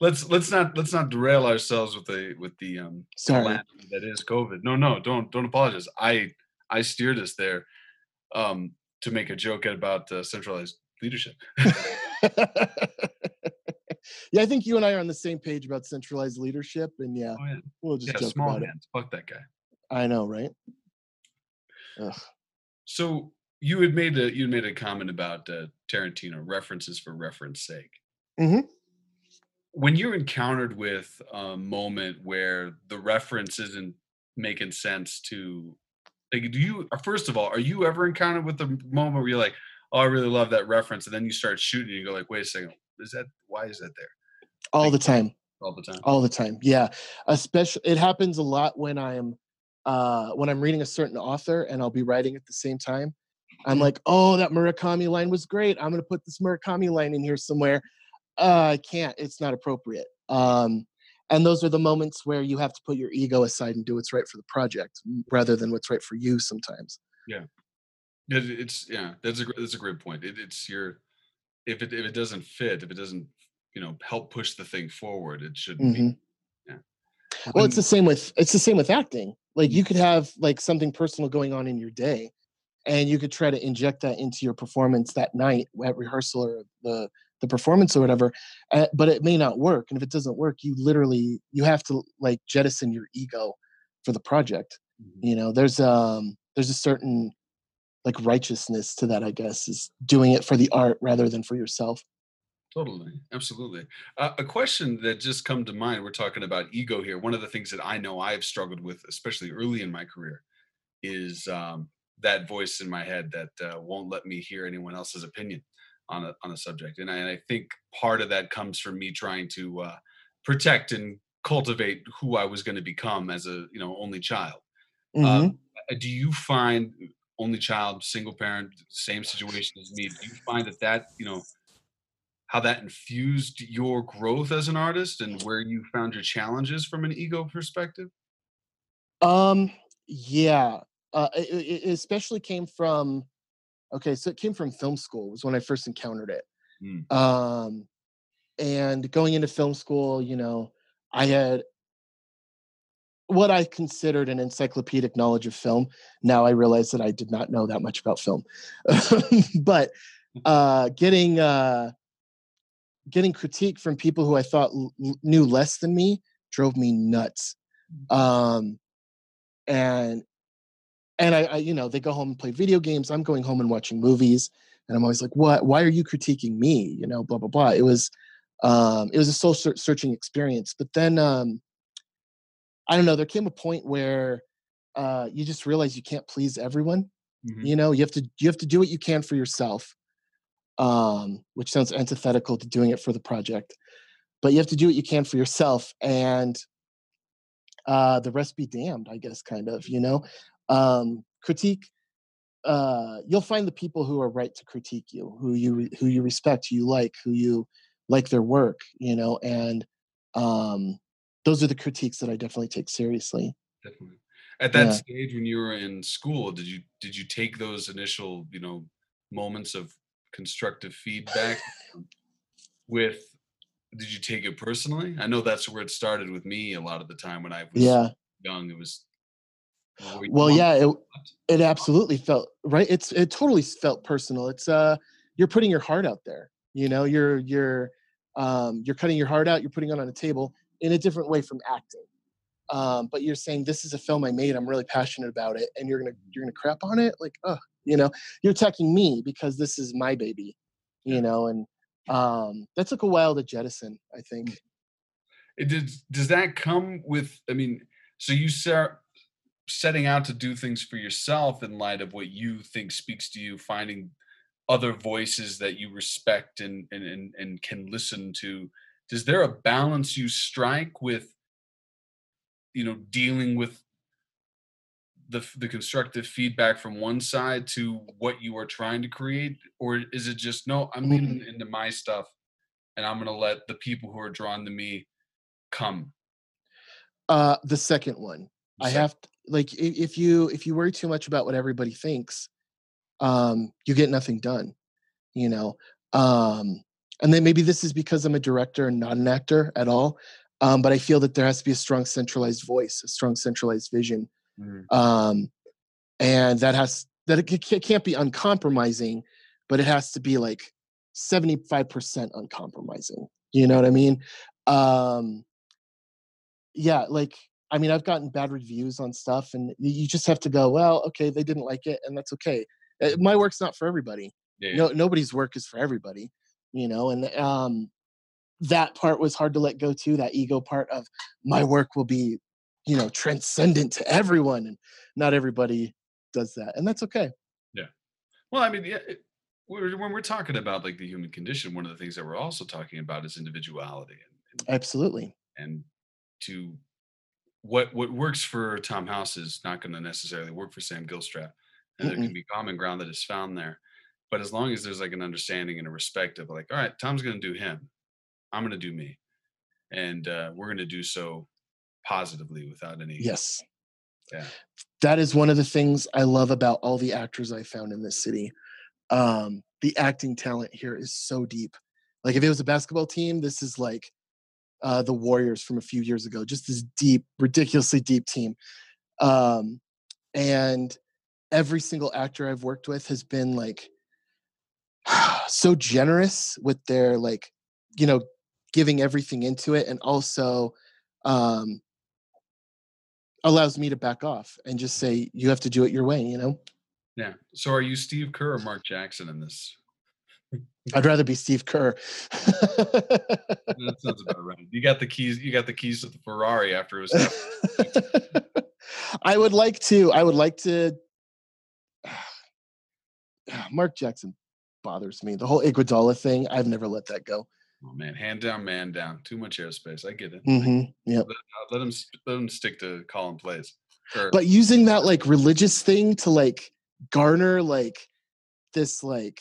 let's let's not let's not derail ourselves with the with the um sorry that is COVID. No, no, don't don't apologize. I I steered us there um to make a joke about uh, centralized leadership. yeah i think you and i are on the same page about centralized leadership and yeah Oh yeah, we'll just yeah, joke small about it. Fuck that guy. i know right Ugh. So you had made a you made a comment about uh, Tarantino references for reference sake. Mhm. When you're encountered with a moment where the reference isn't making sense to, like, do you uh, first of all, are you ever encountered with the moment where you're like, oh, I really love that reference, and then you start shooting, and you go like, wait a second, is that why is that there? All the time. all the time? all the time yeah. Especially it happens a lot when i'm uh when i'm reading a certain author and i'll be writing at the same time. I'm Mhm. like oh that murakami line was great. I'm going to put this murakami line in here somewhere. Uh, i can't. It's not appropriate. Um and those are the moments where you have to put your ego aside and do what's right for the project rather than what's right for you sometimes It- It's yeah, that's a that's a great point. It, it's your if it if it doesn't fit, if it doesn't you know help push the thing forward, it shouldn't Mhm. be. well it's the same with it's the same with acting like Mm. you could have like something personal going on in your day and you could try to inject that into your performance that night at rehearsal or the the performance or whatever uh, but it may not work and if it doesn't work you literally you have to like jettison your ego for the project Mhm. you know there's um there's a certain like righteousness to that i guess is doing it for the art rather than for yourself Totally, absolutely. Uh, a question that just come to mind. We're talking about ego here. One of the things that I know I've struggled with, especially early in my career, is um, that voice in my head that uh, won't let me hear anyone else's opinion on a on a subject. And I, and I think part of that comes from me trying to uh, protect and cultivate who I was going to become as a you know only child. Um, uh, do you find only child, single parent, same situation as me? Do you find that that you know how that infused your growth as an artist and where you found your challenges from an ego perspective? Um, yeah, uh, it it especially came from. Okay, so it came from film school. Was when I first encountered it. Mm. Um, and going into film school, you know, I had what I considered an encyclopedic knowledge of film. Now I realize that I did not know that much about film, but uh, getting uh, getting critique from people who I thought l- knew less than me drove me nuts. Um, and and I, I, you know, they go home and play video games. I'm going home and watching movies, and I'm always like, "What? Why are you critiquing me?" You know, blah blah blah. It was, um, it was a soul searching experience. But then, um, I don't know. There came a point where uh, you just realize you can't please everyone. Mhm. You know, you have to you have to do what you can for yourself, um, which sounds antithetical to doing it for the project. But you have to do what you can for yourself, and uh, the rest be damned. I guess, kind of. You know, um, critique. Uh, you'll find the people who are right to critique you, who you who you respect, who you like, who you like their work. You know, and um, those are the critiques that I definitely take seriously. Definitely. At that Yeah. stage when you were in school, did you did you take those initial, you know, moments of constructive feedback with did you take it personally? I know that's where it started with me a lot of the time when I was Yeah. young. It was Well, yeah, it it absolutely felt right. It's it totally felt personal. It's uh you're putting your heart out there. You know, you're you're um, you're cutting your heart out you're putting it on a table in a different way from acting um, but you're saying this is a film i made i'm really passionate about it and you're gonna you're gonna crap on it like oh you know you're attacking me because this is my baby you know and um, that took a while to jettison i think It did, does that come with? I mean, so you start setting out to do things for yourself in light of what you think speaks to you, finding other voices that you respect and and and, and can listen to. Is there a balance you strike with, you know, dealing with the the constructive feedback from one side to what you are trying to create, or is it just no? I'm leaning into my stuff, and I'm gonna let the people who are drawn to me come. uh, the second one i Sec- have to, like if you if you worry too much about what everybody thinks um, you get nothing done you know um, and then maybe this is because i'm a director and not an actor at all um, but i feel that there has to be a strong centralized voice a strong centralized vision Mhm. um, and that has that it ca- can't be uncompromising but it has to be like 75% uncompromising you know what i mean um, yeah like i mean i've gotten bad reviews on stuff and you just have to go well okay they didn't like it and that's okay. Uh, my work's not for everybody. Yeah, no nobody's work is for everybody you know and um that part was hard to let go too that ego part of my work will be you know transcendent to everyone and not everybody does that and that's okay. Yeah. Well, I mean, yeah, it, when we're talking about like the human condition, one of the things that we're also talking about is individuality and, absolutely. and, and to what what works for Tom House is not going to necessarily work for Sam Gilstrap, and there Mm-mm. can be common ground that is found there. But as long as there's like an understanding and a respect of like, all right, Tom's going to do him, I'm going to do me, and uh, we're going to do so positively without any. yes Yeah. that is one of the things i love about all the actors i found in this city um the acting talent here is so deep like if it was a basketball team this is like uh the warriors from a few years ago just this deep ridiculously deep team um and every single actor i've worked with has been like so generous with their like you know giving everything into it and also um allows me to back off and just say you have to do it your way you know Yeah. So are you Steve Kerr or Mark Jackson in this? I'd rather be steve kerr That sounds about right. You got the keys. You got the keys to the Ferrari after it was. i would like to i would like to mark jackson bothers me the whole iguodala thing i've never let that go Oh man, hand down, man down. Too much airspace. I get it. hmm yep Uh, Let him let him stick to calling plays. Or, but using that like religious thing to like garner like this like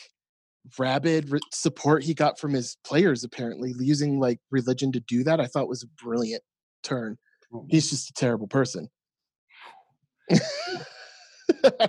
rabid re- support he got from his players apparently using like religion to do that i thought was a brilliant turn oh, he's just a terrible person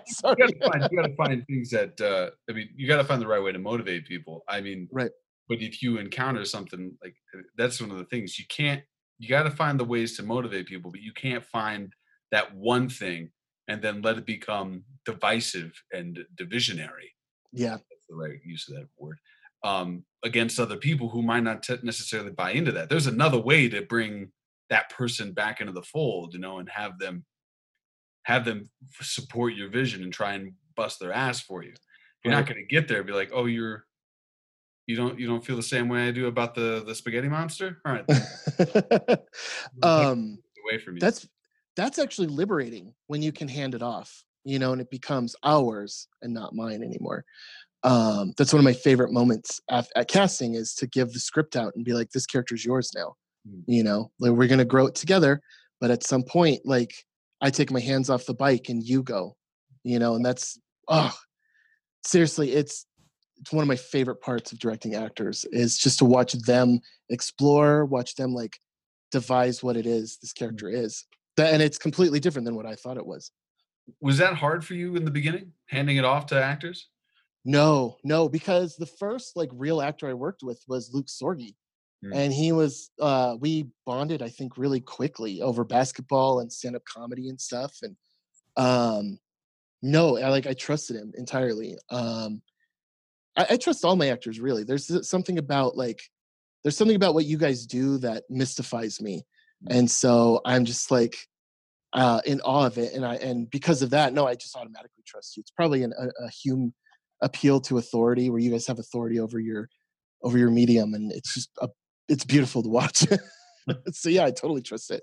Sorry. you gotta find you gotta find things that uh, I mean you gotta find the right way to motivate people. I mean, Right. But if you encounter something like uh, that's one of the things you can't. You got to find the ways to motivate people, but you can't find that one thing and then let it become divisive and divisionary. yeah the right use of that word. Um, against other people who might not t- necessarily buy into that. There's another way to bring that person back into the fold, you know, and have them have them support your vision and try and bust their ass for you. You're not going to get there. and Be like, oh, you're you don't you don't feel the same way I do about the the spaghetti monster. All right, um away from you. that's that's actually liberating when you can hand it off you know and it becomes ours and not mine anymore um that's one of my favorite moments at, at casting is to give the script out and be like this character's yours now Mm. you know? Like we're gonna grow it together but at some point like i take my hands off the bike and you go you know? And that's oh seriously it's it's one of my favorite parts of directing actors is just to watch them explore watch them like devise what it is this character is. That, and it's completely different than what i thought it was. Was that hard for you in the beginning, handing it off to actors? No no because the first like real actor i worked with was luke sorgi Mm. and he was uh we bonded i think really quickly over basketball and stand-up comedy and stuff and um no i like i trusted him entirely um I, I trust all my actors really there's something about like there's something about what you guys do that mystifies me, Mm. and so I'm just like uh, in awe of it, and I and because of that, no, I just automatically trust you. It's probably an, a, a human appeal to authority where you guys have authority over your over your medium, and it's just a, it's beautiful to watch. Hmm. so yeah, I totally trust it.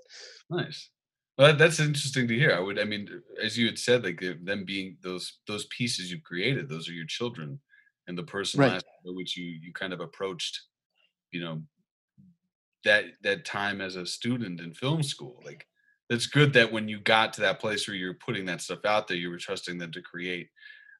Nice. Well, that's interesting to hear. I would, I mean, as you had said, like them being those those pieces you've created, those are your children, and the personalized by which you you kind of approached, you know, that that time as a student in film school. Like, that's good that when you got to that place where you're putting that stuff out there, you were trusting them to create.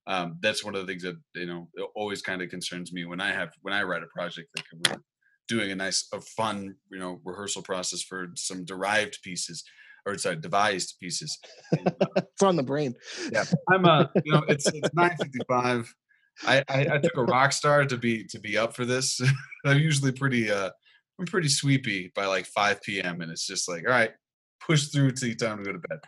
Um, that's one of the things that you know always kind of concerns me when I have when I write a project that we're doing a nice, a fun, you know, rehearsal process for some derived pieces or sorry, devised pieces. And, uh, It's on the brain. yeah, I'm a, you know, it's it's 9:55. I, I I took a rock star to be to be up for this. I'm usually pretty uh I'm pretty sweepy by like 5 p.m. and it's just like all right, push through till you time to go to bed.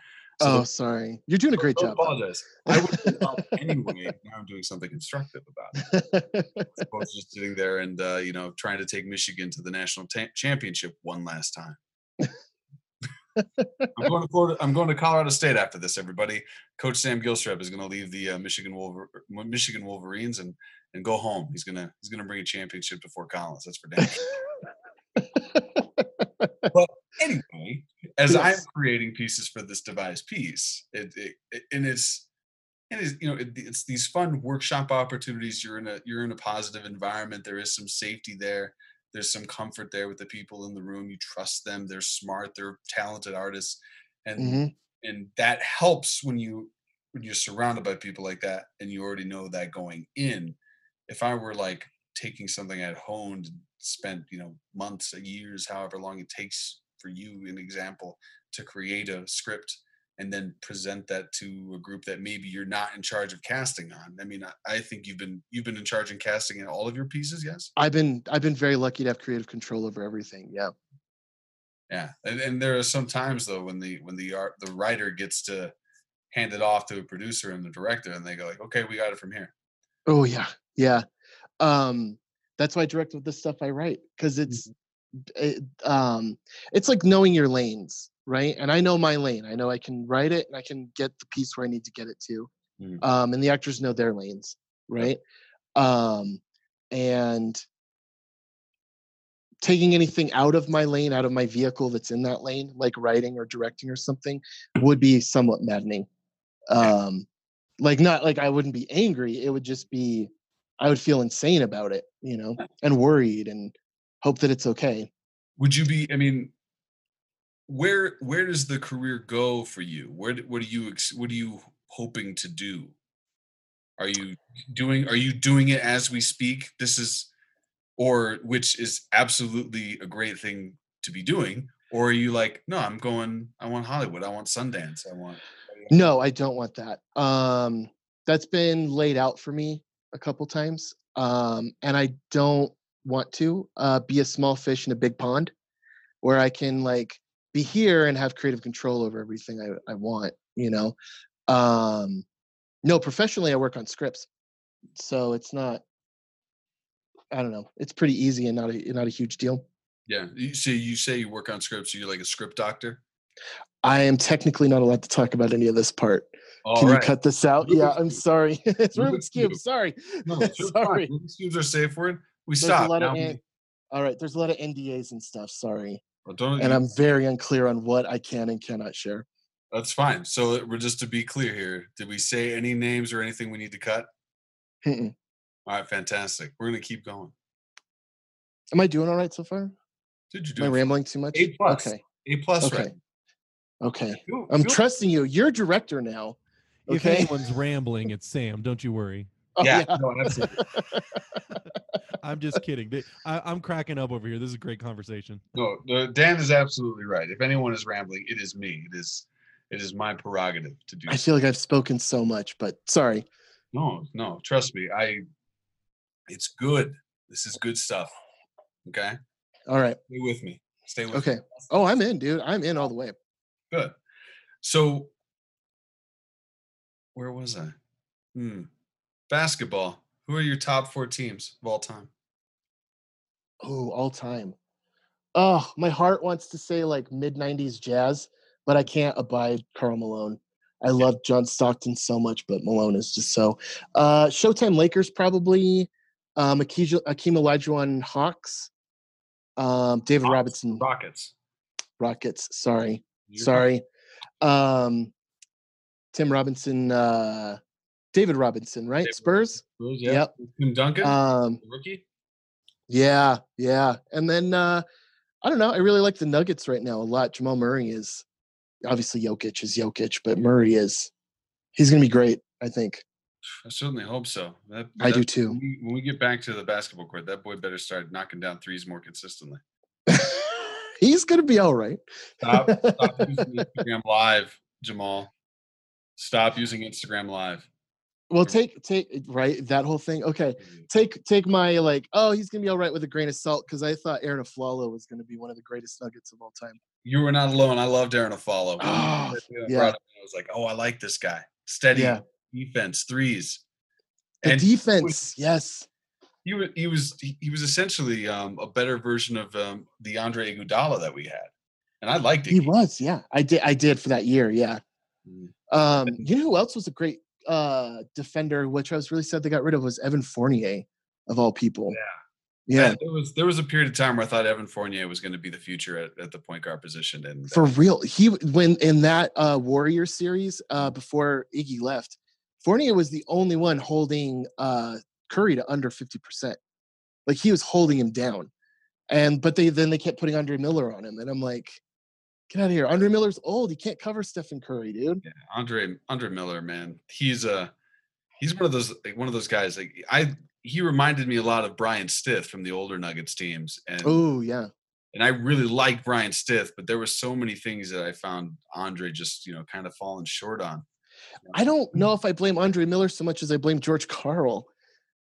So oh, sorry. You're doing a great don't job. apologize. I would up anyway. Now I'm doing something constructive about it. As opposed to just sitting there and uh, you know trying to take Michigan to the national ta- championship one last time. I'm going to Florida, I'm going to Colorado State after this. Everybody, Coach Sam Gilstrap is going to leave the uh, Michigan Wolver- Michigan Wolverines and and go home. He's gonna he's gonna bring a championship to Fort Collins. That's for damn. sure. but anyway, as I'm creating pieces for this devised piece, it, it, it and it's and it's you know it, it's these fun workshop opportunities. You're in a you're in a positive environment. There is some safety there. There's some comfort there with the people in the room. You trust them. They're smart. They're talented artists, and Mhm. and that helps when you when you're surrounded by people like that and you already know that going in. If I were like taking something I'd honed, spent you know months, years, however long it takes for you, an example, to create a script and then present that to a group that maybe you're not in charge of casting on. I mean, I, I think you've been you've been in charge in casting in all of your pieces, yes? I've been I've been very lucky to have creative control over everything. Yeah. Yeah, and, and there are some times though when the when the art the writer gets to hand it off to a producer and the director, and they go like, "Okay, we got it from here." Oh yeah. Yeah. Um that's why I direct with the stuff I write because it's it, um it's like knowing your lanes, right? And I know my lane. I know I can write it and I can get the piece where I need to get it to. Mhm. Um and the actors know their lanes, right? Um and taking anything out of my lane, out of my vehicle that's in that lane, like writing or directing or something, would be somewhat maddening. Um, like not like I wouldn't be angry. It would just be, I would feel insane about it, you know, and worried and hope that it's okay. Would you be? I mean, where where does the career go for you? Where what are you what are you hoping to do? Are you doing Are you doing it as we speak? This is, or which is absolutely a great thing to be doing. Or are you like, no, I'm going. I want Hollywood. I want Sundance. I want. No, I don't want that. Um, that's been laid out for me a couple times. Um, and I don't want to uh, be a small fish in a big pond where I can like be here and have creative control over everything I, I want, you know? Um, no, professionally, I work on scripts. So it's not, I don't know, it's pretty easy and not a, not a huge deal. Yeah. You say you say you work on scripts. So you're like a script doctor. I am technically not allowed to talk about any of this part. All Can right. you cut this out? Yeah, I'm sorry. it's Rubik's Rubik's Cube. Cube. Sorry. No, it's fine. Sorry. Rubik's cubes are safe word. We There's stop. a lot of we- all right. There's a lot of NDAs and stuff. Sorry, well, don't, and you- I'm very unclear on what I can and cannot share. That's fine. So uh, we're just to be clear here. Did we say any names or anything we need to cut? Mm-mm. All right, fantastic. We're gonna keep going. Am I doing all right so far? Did you Am do I it? rambling too much? A plus. Okay. A plus, Okay. right? Okay. Feel- I'm feel- trusting you. You're director now. If anyone's rambling, it's Sam. Don't you worry. Oh, yeah, no, absolutely. I'm just kidding. I, I'm cracking up over here. This is a great conversation. No, no, Dan is absolutely right. If anyone is rambling, it is me. It is, it is my prerogative to do. I so. feel like I've spoken so much, but sorry. No, no, trust me. I. It's good. This is good stuff. Okay, All right. stay with me. Stay with me. Okay. Oh, I'm in, dude. I'm in all the way. Good. So, where was I? Hmm. Basketball. Who are your top four teams of all time? Oh, all time. Oh, my heart wants to say like mid 90s jazz, but I can't abide Karl Malone. I love John Stockton so much, but Malone is just so. Uh, Showtime Lakers probably. Um, Akeem Akeem Olajuwon Hawks. Um, David Hawks, Robinson Rockets. Rockets. Sorry, You're sorry. Um, Tim Robinson. Uh, David Robinson, right? David Spurs. Spurs, yeah. Yep. Tim Duncan, Um, rookie. Yeah, yeah. And then uh I don't know, I really like the Nuggets right now a lot. Jamal Murray is obviously Jokic is Jokic, but Murray is he's gonna be great, I think. I certainly hope so. That, I do too. When we, when we get back to the basketball court, that boy better start knocking down threes more consistently. he's gonna be all right. Stop, stop using Instagram Live, Jamal. Stop using Instagram Live. Well, take take right that whole thing. Okay. Take take my like, oh, he's gonna be all right with a grain of salt because I thought Arron Afflalo was gonna be one of the greatest nuggets of all time. You were not alone. I loved Arron Afflalo. Oh, yeah. brought him in, I was like, oh, I like this guy. Steady Yeah. defense, threes. The And he was- defense, yes. he was he was he, was essentially um, a better version of um, the Andre Iguodala that we had, and I liked it. He was, yeah. I did I did for that year, yeah. Mm. Um, you know who else was a great uh defender, which I was really sad they got rid of, was Evan Fournier, of all people. Yeah. Yeah, there was there was a period of time where I thought Evan Fournier was going to be the future at, at the point guard position, and uh, for real. He when in that uh Warrior series, uh before Iggy left, Fournier was the only one holding uh Curry to under 50%. Like he was holding him down. And but they then they kept putting Andre Miller on him. And I'm like, get out of here. Andre Miller's old. He can't cover Stephen Curry, dude. yeah, Andre Andre Miller, man, he's a he's one mm-hmm. of those like, one of those guys. Like I, he reminded me a lot of Bryant Stith from the older Nuggets teams, and Oh yeah. and I really like Bryant Stith, but there were so many things that I found Andre just you know kind of falling short on. I don't mm. know if I blame Andre Miller so much as I blame George Karl.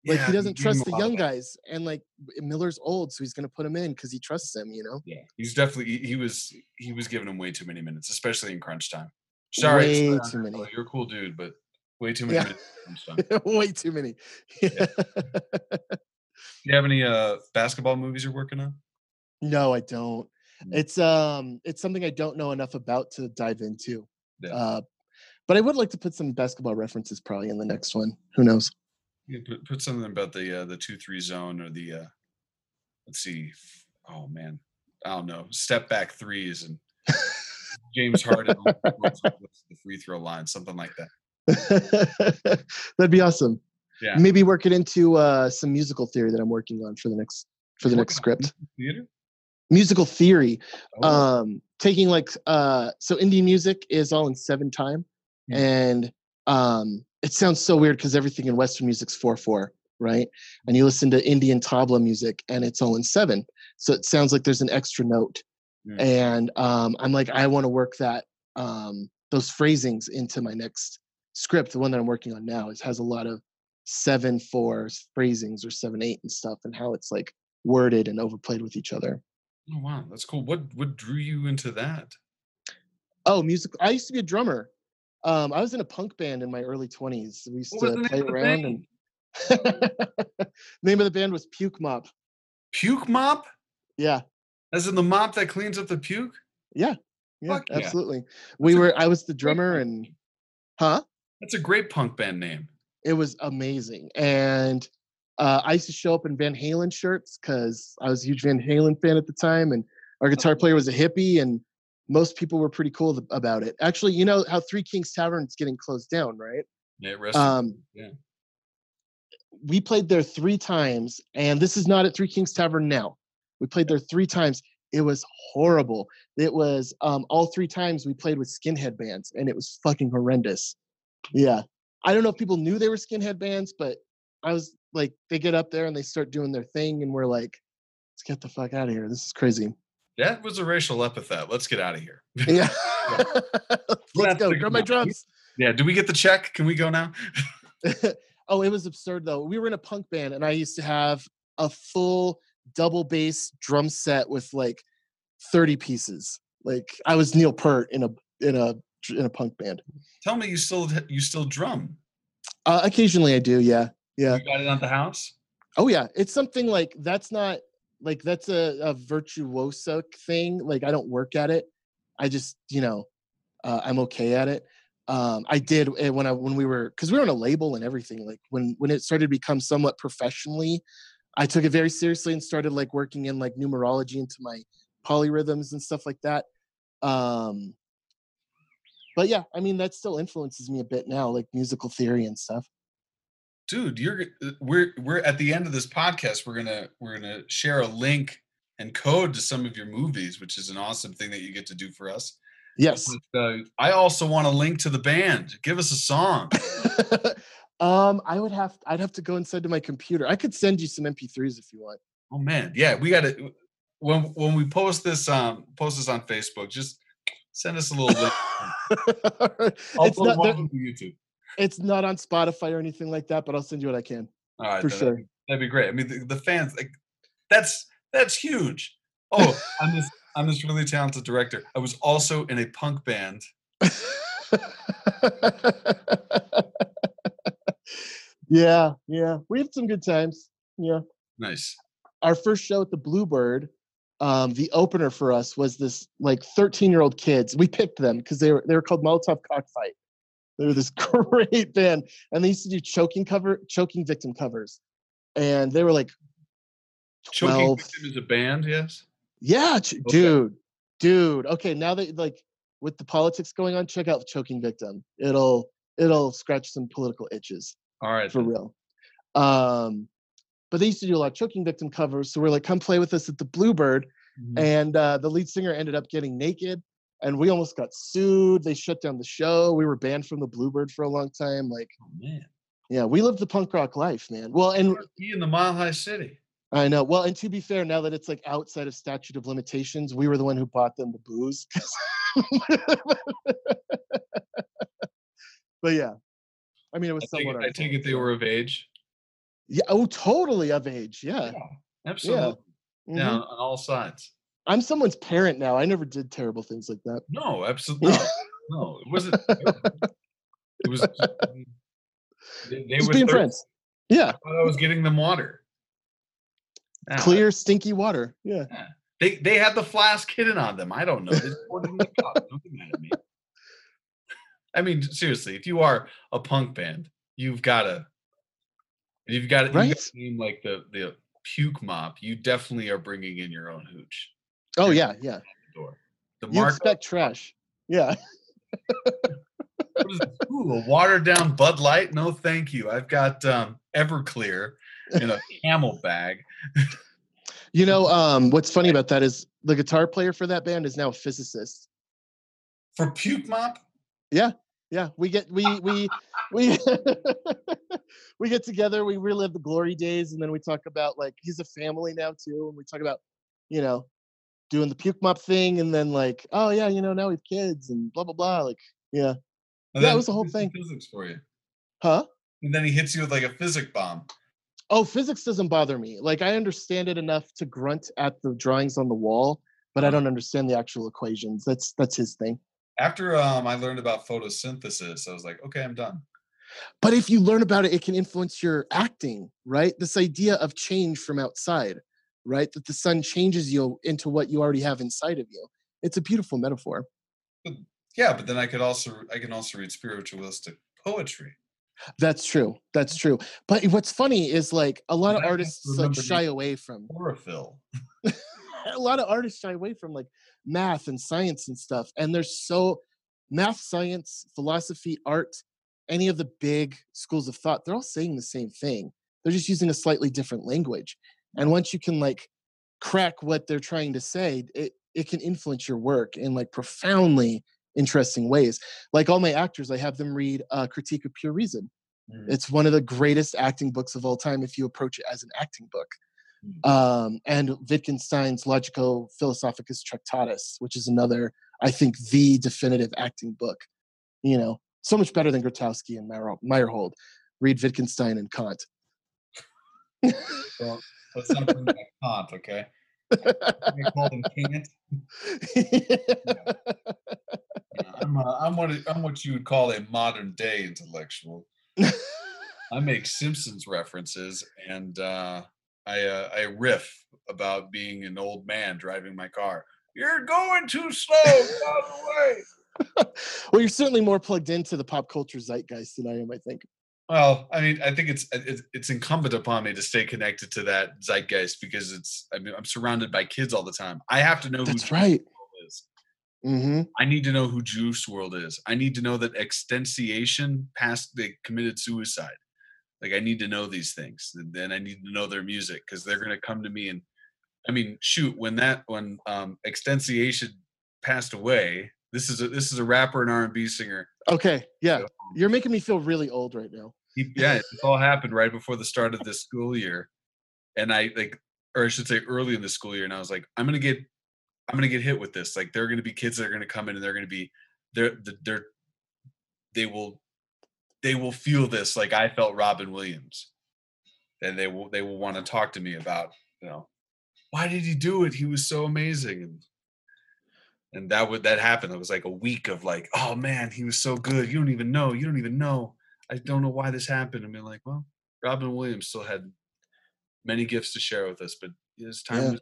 Like Yeah, he doesn't trust the young guys, and like Miller's old, so he's gonna put him in because he trusts him. You know, Yeah, he's definitely he, he was he was giving him way too many minutes, especially in crunch time. Sorry, Way sorry, too many. You're a cool dude, but way too many Yeah. minutes. in crunch time. way too many. Do you have any uh basketball movies you're working on? no, I don't. Mm. It's um, it's something I don't know enough about to dive into. Yeah. Uh, but I would like to put some basketball references probably in the next one. Who knows? Put, put something about the uh, the two three zone or the uh let's see. Oh man, I don't know. Step back threes and James Harden the court with the free throw line, something like that. That'd be awesome. Yeah. Maybe work it into uh, some musical theory that I'm working on for the next for the next script. Theater. Musical theory. Oh, um taking like uh so indie music is all in seven time Mm. and um it sounds so weird because everything in western music's 4-4 right and you listen to indian tabla music and it's all in seven so it sounds like there's an extra note Mm. and um i'm like i want to work that um those phrasings into my next script the one that i'm working on now it has a lot of seven four phrasings or seven eight and stuff and how it's like worded and overplayed with each other oh wow, that's cool. What what drew you into that? Oh, music. I used to be a drummer. Um, I was in a punk band in my early 20s. We used What to play around and name of the band was Puke Mop. Puke mop? Yeah. As in the mop that cleans up the puke? Yeah. Yeah, Fuck yeah. absolutely. We were I was the drummer and huh? That's a great punk band name. It was amazing. And uh, I used to show up in Van Halen shirts because I was a huge Van Halen fan at the time, and our guitar player was a hippie, and most people were pretty cool th- about it. Actually, you know how Three Kings Tavern is getting closed down, right? Yeah, Um, yeah. we played there three times, and this is not at Three Kings Tavern now. We played there three times. It was horrible. It was um, all three times we played with skinhead bands, and it was fucking horrendous. Yeah, I don't know if people knew they were skinhead bands, but I was like, they get up there and they start doing their thing, and we're like, let's get the fuck out of here. This is crazy. That was a racial epithet. Let's get out of here. Yeah, have let's go. Grab my drums. Yeah, do we get the check? Can we go now? oh, it was absurd though. We were in a punk band, and I used to have a full double bass drum set with like 30 pieces. Like I was Neil Peart in a in a in a punk band. Tell me you still you still drum. Uh, occasionally I do, yeah. Yeah. You got it at the house? Oh yeah, it's something like that's not like that's a, a virtuoso thing. Like I don't work at it. I just, you know, uh, I'm okay at it. Um, I did eh, when I when we were because we were on a label and everything. Like when when it started to become somewhat professionally, I took it very seriously and started like working in like numerology into my polyrhythms and stuff like that. Um, but yeah, I mean that still influences me a bit now, like musical theory and stuff. Dude you're uh, we're we're at the end of this podcast we're gonna we're gonna share a link and code to some of your movies which is an awesome thing that you get to do for us. Yes. But, uh, i also want a link to the band. Give us a song. Um, I would have I'd have to go inside to my computer. I could send you some MP3s if you want. oh man. Yeah we gotta when when we post this um post this on facebook just send us a little link. I'll it's put not one there- on youtube it's not on Spotify or anything like that, but I'll send you what I can. all right For sure. that'd, be- that'd be great i mean the, the fans like that's that's huge oh i'm this i'm this really talented director i was also in a punk band yeah, yeah. We had some good times. Yeah. nice Our first show at the Bluebird, um, the opener for us was this like 13 year old kids. We picked them because they were they were called Molotov Cockfight. They were this great band, and they used to do choking cover, choking victim covers, and they were like choking victim is a band yes Yeah, ch- Okay. dude, dude. Okay, now that like with the politics going on, check out Choking Victim. It'll it'll scratch some political itches all right for then. real. Um, but they used to do a lot of Choking Victim covers, so we're like, come play with us at the Bluebird. Mhm. And uh, the lead singer ended up getting naked, and we almost got sued. They shut down the show. We were banned from the Bluebird for a long time. Like, Oh, man yeah, we lived the punk rock life, man. Well, and he in the mile high city I know. Well, and to be fair, now that it's like outside of statute of limitations, we were the one who bought them the booze. but yeah, I mean, it was I somewhat. I take it they were of age Yeah. Oh, totally of age. Yeah. absolutely mhm. yeah on all sides I'm someone's parent now. I never did terrible things like that. no absolutely no, no it wasn't it was just, they, they Just were being thirsty. friends. Yeah. I thought I was getting them water Yeah, Clear, stinky water. Yeah. they they had the flask hidden on them i don't know they poured in the don't get mad at me i mean seriously if you are a punk band you've got to you've got to Right? name like the the puke mop you definitely are bringing in your own hooch Oh, Yeah. yeah. Yeah. door. The You expect trash. Yeah. is? Ooh, a watered down Bud Light? No, thank you. I've got um, Everclear in a camel bag. You know, um, what's funny about that is the guitar player for that band is now a physicist. For puke mop? Yeah, yeah, we get we we we we get together, we relive the glory days, and then we talk about like he's a family now too, and we talk about you know doing the puke mop thing, and then like oh yeah, you know now we have kids and blah blah blah. Like yeah, And it was the whole thing. Physics for you. huh? And then he hits you with like a physic bomb. Oh, physics doesn't bother me. Like I understand it enough to grunt at the drawings on the wall, but I Uh-huh. don't understand the actual equations. That's that's his thing. After um, I learned about photosynthesis, I was like, okay, I'm done. But if you learn about it, it can influence your acting, right? This idea of change from outside, right? That the sun changes you into what you already have inside of you. It's a beautiful metaphor. Yeah, but then I could also I can also read spiritualistic poetry. That's true. That's true. But what's funny is like a lot And of artists like shy away from Chlorophyll. a lot of artists shy away from like math and science and stuff. And there's so math, science, philosophy, art, any of the big schools of thought, they're all saying the same thing. They're just using a slightly different language. And once you can like crack what they're trying to say, it, it can influence your work in like profoundly interesting ways. Like all my actors, I have them read uh, Critique of Pure Reason. Mm. It's one of the greatest acting books of all time if you approach it as an acting book. Mm. Um, and Wittgenstein's Logico Philosophicus Tractatus, which is another, I think, the definitive acting book. You know, so much better than Grotowski and Meyer- Meyerhold. Read Wittgenstein and Kant. Well, let's not back Kant, okay? I call him Kant. Yeah, I'm, uh, I'm what I'm what you would call a modern day intellectual. I make Simpsons references, and uh, I uh, I riff about being an old man driving my car. You're going too slow. Get out of the way. well, you're certainly more plugged into the pop culture zeitgeist than I am. I think. Well, I mean, I think it's it's, it's incumbent upon me to stay connected to that zeitgeist because it's. I mean, I'm surrounded by kids all the time. I have to know That's who right. Is. hmm I need to know who Juice WRLD is. I need to know that XXXTentacion passed. They committed suicide. Like I need to know these things. And then I need to know their music because they're gonna come to me and. I mean, shoot, when that when um XXXTentacion passed away, this is a this is a rapper and R and B singer. Okay. Yeah. You're making me feel really old right now. He, yeah, it all happened right before the start of this school year, and I like, or I should say, early in the school year, and I was like, I'm gonna get, I'm gonna get hit with this. Like, there are gonna be kids that are gonna come in, and they're gonna be, they're, they're, they will, they will feel this like I felt Robin Williams, and they will, they will want to talk to me about, you know, why did he do it? He was so amazing, and and that would that happened. It was like a week of like, oh man, he was so good. You don't even know. You don't even know. I don't know why this happened. I mean, like, well, Robin Williams still had many gifts to share with us, but his time Yeah. was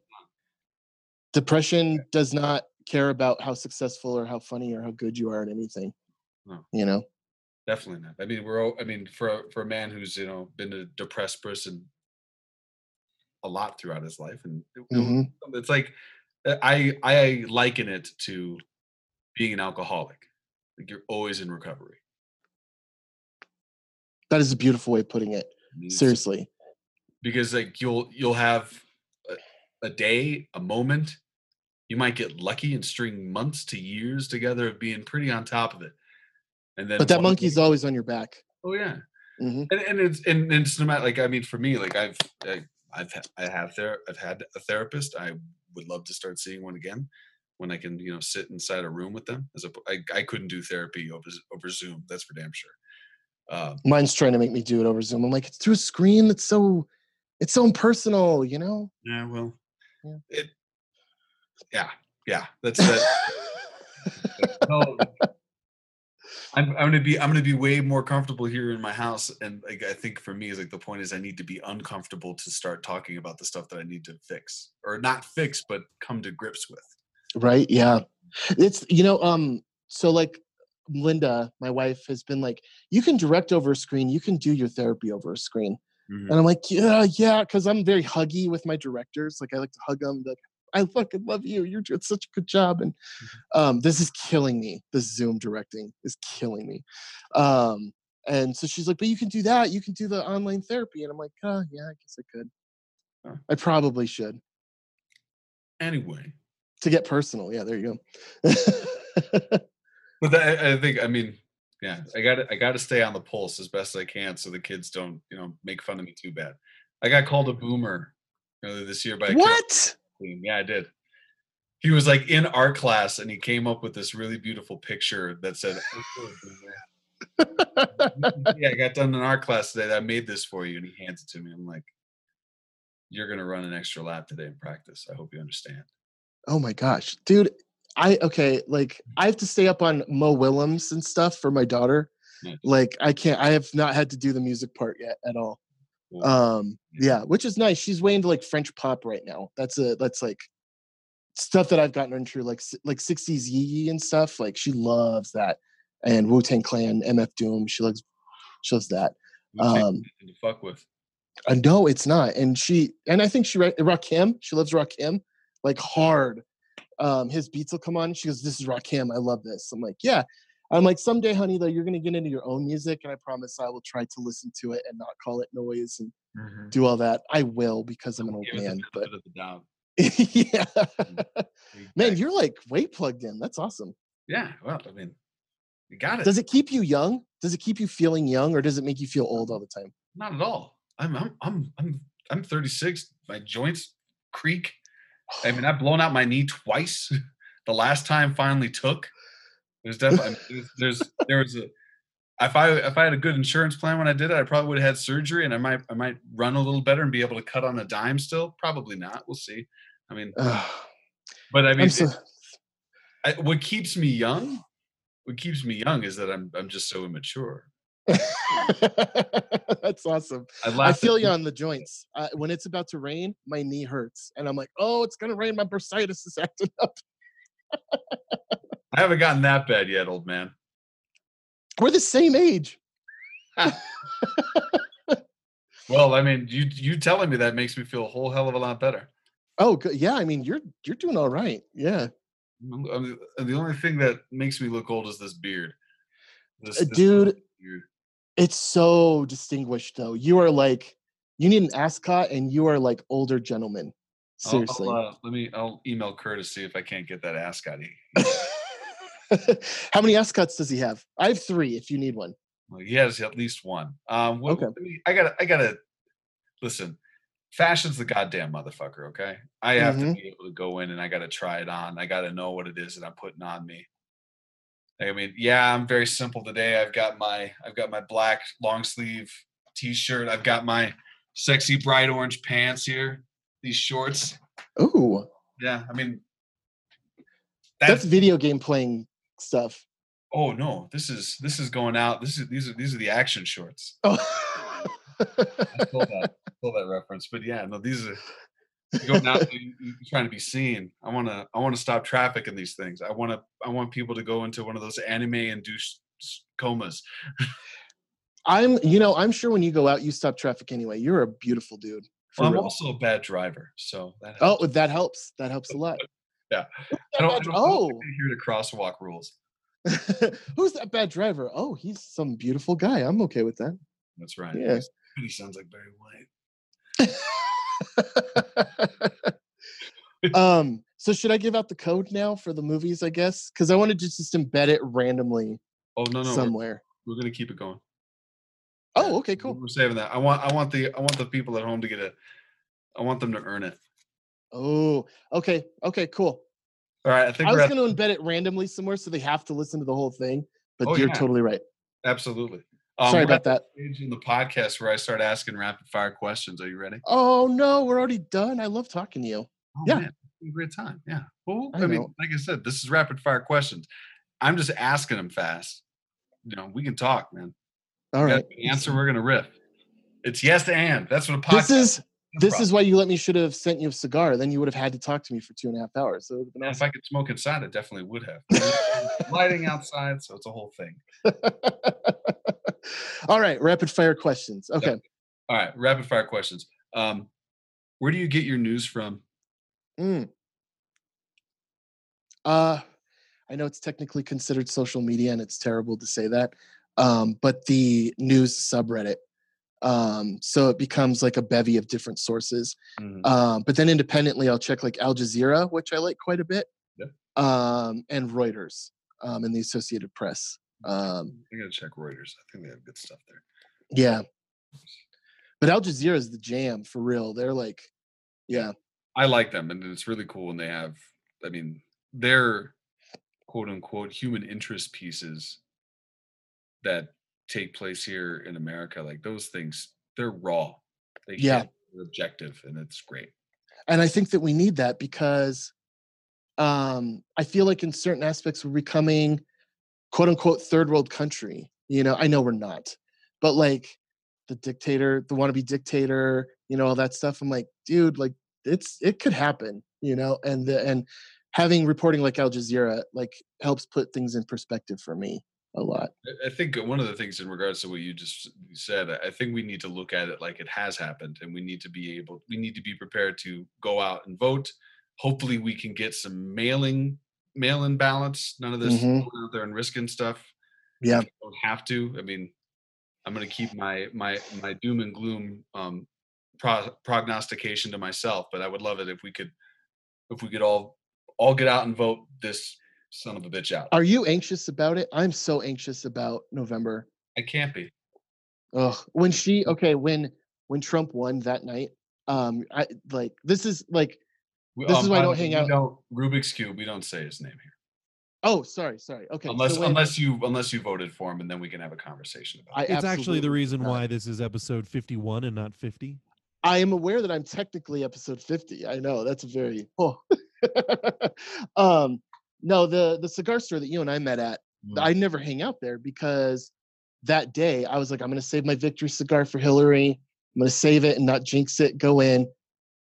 Depression does not care about how successful or how funny or how good you are at anything. No. You know. definitely not. I mean, we're. all- I mean, for for a man who's you know been a depressed person a lot throughout his life, and it- it was- Mhm. it's like uh, I I liken it to being an alcoholic. Like you're always in recovery. That is a beautiful way of putting it. Seriously. because like you'll you'll have a, a day, a moment. You might get lucky and string months to years together of being pretty on top of it, and then But that monkey's day- always on your back. Oh yeah, hmm and, and it's and, and it's no matter like I mean for me like I've I, I've I have there I've had a therapist. I would love to start seeing one again when I can you know sit inside a room with them. As a I, I couldn't do therapy over over Zoom. That's for damn sure. Um, Mine's trying to make me do it over Zoom. I'm like, it's through a screen that's so it's so impersonal, you know? yeah, well, Yeah. it. Yeah, yeah. That's that. no, I'm, I'm gonna be I'm gonna be way more comfortable here in my house, and like I think for me is like the point is I need to be uncomfortable to start talking about the stuff that I need to fix or not fix, but come to grips with. right? Yeah. It's you know, um, so like Linda, my wife, has been like, you can direct over a screen, you can do your therapy over a screen. Mhm. And I'm like, yeah, yeah, because I'm very huggy with my directors. Like I like to hug them, like, I fucking love you. You're doing such a good job. And um, this is killing me. This Zoom directing is killing me. Um, and so she's like, but you can do that. You can do the online therapy. And I'm like, oh, yeah, I guess I could. Huh. I probably should. Anyway, To get personal. Yeah, there you go. but that, I think I mean, yeah, I got to I got to stay on the pulse as best I can so the kids don't you know make fun of me too bad. I got called a boomer earlier this year by what? Yeah, I did. He was like in art class and he came up with this really beautiful picture that said, oh, Yeah, I got done in art class today. I made this for you. And he hands it to me. I'm like, You're gonna run an extra lap today in practice. I hope you understand. Oh my gosh, dude. I okay, like I have to stay up on Mo Willems and stuff for my daughter. Nice. Like I can't I have not had to do the music part yet at all. Well, Um yeah, which is nice. She's way into like French pop right now. That's a that's like stuff that I've gotten into like like 60s yé-yé and stuff. Like she loves that. And Wu Tang Clan, MF Doom, she loves she loves that. um, to fuck with. Uh, no, it's not. And she and I think she ra- Rakim. She loves Rakim like hard. Um, his beats will come on. She goes, "This is Rakim. I love this." I'm like, "Yeah." I'm like, "Someday, honey, though, you're gonna get into your own music, and I promise I will try to listen to it and not call it noise and do all that. I will because I'm an old Give it the man." But benefit of the doubt. yeah, man, you're like way plugged in. That's awesome. yeah. Well, I mean, you got it. Does it keep you young? Does it keep you feeling young, or does it make you feel old all the time? Not at all. I'm I'm I'm I'm I'm 36. My joints creak. I mean, I've blown out my knee twice. The last time finally took. There's definitely there's, there's there was a if I if I had a good insurance plan when I did it, I probably would have had surgery and I might I might run a little better and be able to cut on a dime still. Probably not. We'll see. I mean, but I mean, so, it- I, what keeps me young, what keeps me young is that I'm I'm just so immature. That's awesome. I I feel you on the joints. Uh, when it's about to rain, my knee hurts, and I'm like, "Oh, it's gonna rain. My bursitis is acting up." I haven't gotten that bad yet, old man. We're the same age. Well, I mean, you you telling me that makes me feel a whole hell of a lot better. Oh, yeah. I mean, you're you're doing all right. Yeah, I'm- I'm- the only thing that makes me look old is this beard. This, Uh, this dude, beard. It's so distinguished, though. You are like, you need an ascot, and you are like older gentlemen. I'll- Seriously. I'll, uh, let me. I'll email Curtis see if I can't get that ascot. How many ascots does he have? I have three. If you need one. well, he has at least one. Um, what, Okay. me- I gotta. I gotta. Listen, fashion's the goddamn motherfucker. Okay, I have Mhm. to be able to go in and I gotta try it on. I gotta know what it is that I'm putting on me. I mean, yeah, I'm very simple today. I've got my I've got my black long sleeve t-shirt. I've got my sexy bright orange pants here. These shorts. Oh, Yeah, I mean, that's video game playing stuff. oh no, this is this is going out. This is these are these are the action shorts. Oh. I stole that, stole that reference, but yeah, no, these you're going out. trying to be seen. I want to. I want to stop traffic in these things. I want to. I want people to go into one of those anime induced comas. I'm, you know, I'm sure when you go out, you stop traffic anyway. You're a beautiful dude. Well, I'm real. also a bad driver, so that Oh, that helps. That helps a lot. Yeah. I don't, I don't, bad- I don't oh, hear the crosswalk rules. who's that bad driver? Oh, he's some beautiful guy. I'm okay with that. That's right. Yeah. He sounds like Barry White. um, so should I give out the code now for the movies? I guess because I wanted to just embed it randomly Oh no, no, we're, somewhere. we're gonna keep it going. Oh, okay, cool. We're saving that. I want. I want the. I want the people at home to get it. I want them to earn it. Oh, okay, okay, cool. All right. I think I was at, going to embed it randomly somewhere so they have to listen to the whole thing. But Oh, you're yeah. totally right. absolutely. Um, Sorry about that. in the podcast where I start asking rapid fire questions. Are you ready? Oh no, we're already done. I love talking to you. Oh, Yeah. man, great time. Yeah. Well, I I, mean, like I said, this is rapid fire questions. I'm just asking them fast. You know, we can talk, man. All an answer. We're gonna riff. It's yes and. That's what a podcast. This is this is why you let me should have sent you a cigar. Then you would have had to talk to me for two and a half hours. So it would have been And if awesome. I could smoke inside, I definitely would have. Lighting outside, so it's a whole thing. All right, rapid fire questions. Okay. All right, rapid fire questions. Um, where do you get your news from? Mm. Uh, I know it's technically considered social media, and it's terrible to say that, um, but the news subreddit. Um, so it becomes like a bevy of different sources. Mhm. Um, but then independently, I'll check like Al Jazeera, which I like quite a bit, Yep. um, and Reuters um, and the Associated Press. Um, I gotta check Reuters. I think they have good stuff there. yeah. But Al Jazeera is the jam for real. They're like, yeah, I like them, and it's really cool when they have. I mean, they're quote unquote human interest pieces that take place here in America. Like those things, they're raw. They Yeah. they're objective, and it's great. and I think that we need that because um, I feel like in certain aspects we're becoming quote unquote third world country. You know, I know we're not, but like the dictator, the wannabe dictator, you know, all that stuff. I'm like, dude, like it's it could happen, you know, and the and having reporting like Al Jazeera like helps put things in perspective for me a lot. I- I think one of the things in regards to what you just said, I think we need to look at it like it has happened, and we need to be able, we need to be prepared to go out and vote. Hopefully, we can get some mailing, mail-in ballots. None of this Mhm. going out there and risking stuff. Yeah. Don't have to. I mean, I'm going to keep my my my doom and gloom um, pro- prognostication to myself, but I would love it if we could, if we could all all get out and vote this son of a bitch out. Are you anxious about it? I'm so anxious about November. I can't be. Ugh. When she okay, when when Trump won that night, um, I like this is like We- This is why I don't hang out- Don't, Rubik's cube. We don't say his name here, oh sorry, sorry. Okay. unless so when, unless you unless you voted for him, and then we can have a conversation about I it. It's actually the reason not. why this is episode 51 and not 50. I am aware that I'm technically episode 50. I know that's very oh. um no, the the cigar store that you and I met at, Mm. I never hang out there because that day, I was like, I'm gonna save my victory cigar for Hillary. I'm gonna save it and not jinx it. Go in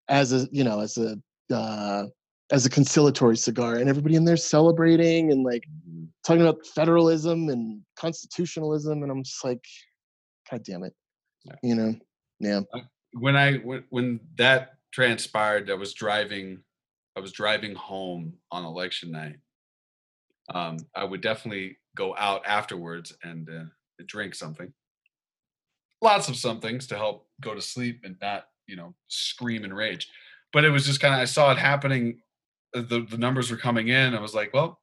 as a you know as a uh, as a conciliatory cigar, and everybody in there celebrating and like Mhm. talking about federalism and constitutionalism, and I'm just like, God damn it, Yeah. you know, yeah, when I when, when that transpired, I was driving, I was driving home on election night. Um, I would definitely go out afterwards and uh, drink something, lots of somethings to help go to sleep and not, you know, scream and rage. But it was just kind of I saw it happening. uh, The the numbers were coming in. I was like, well,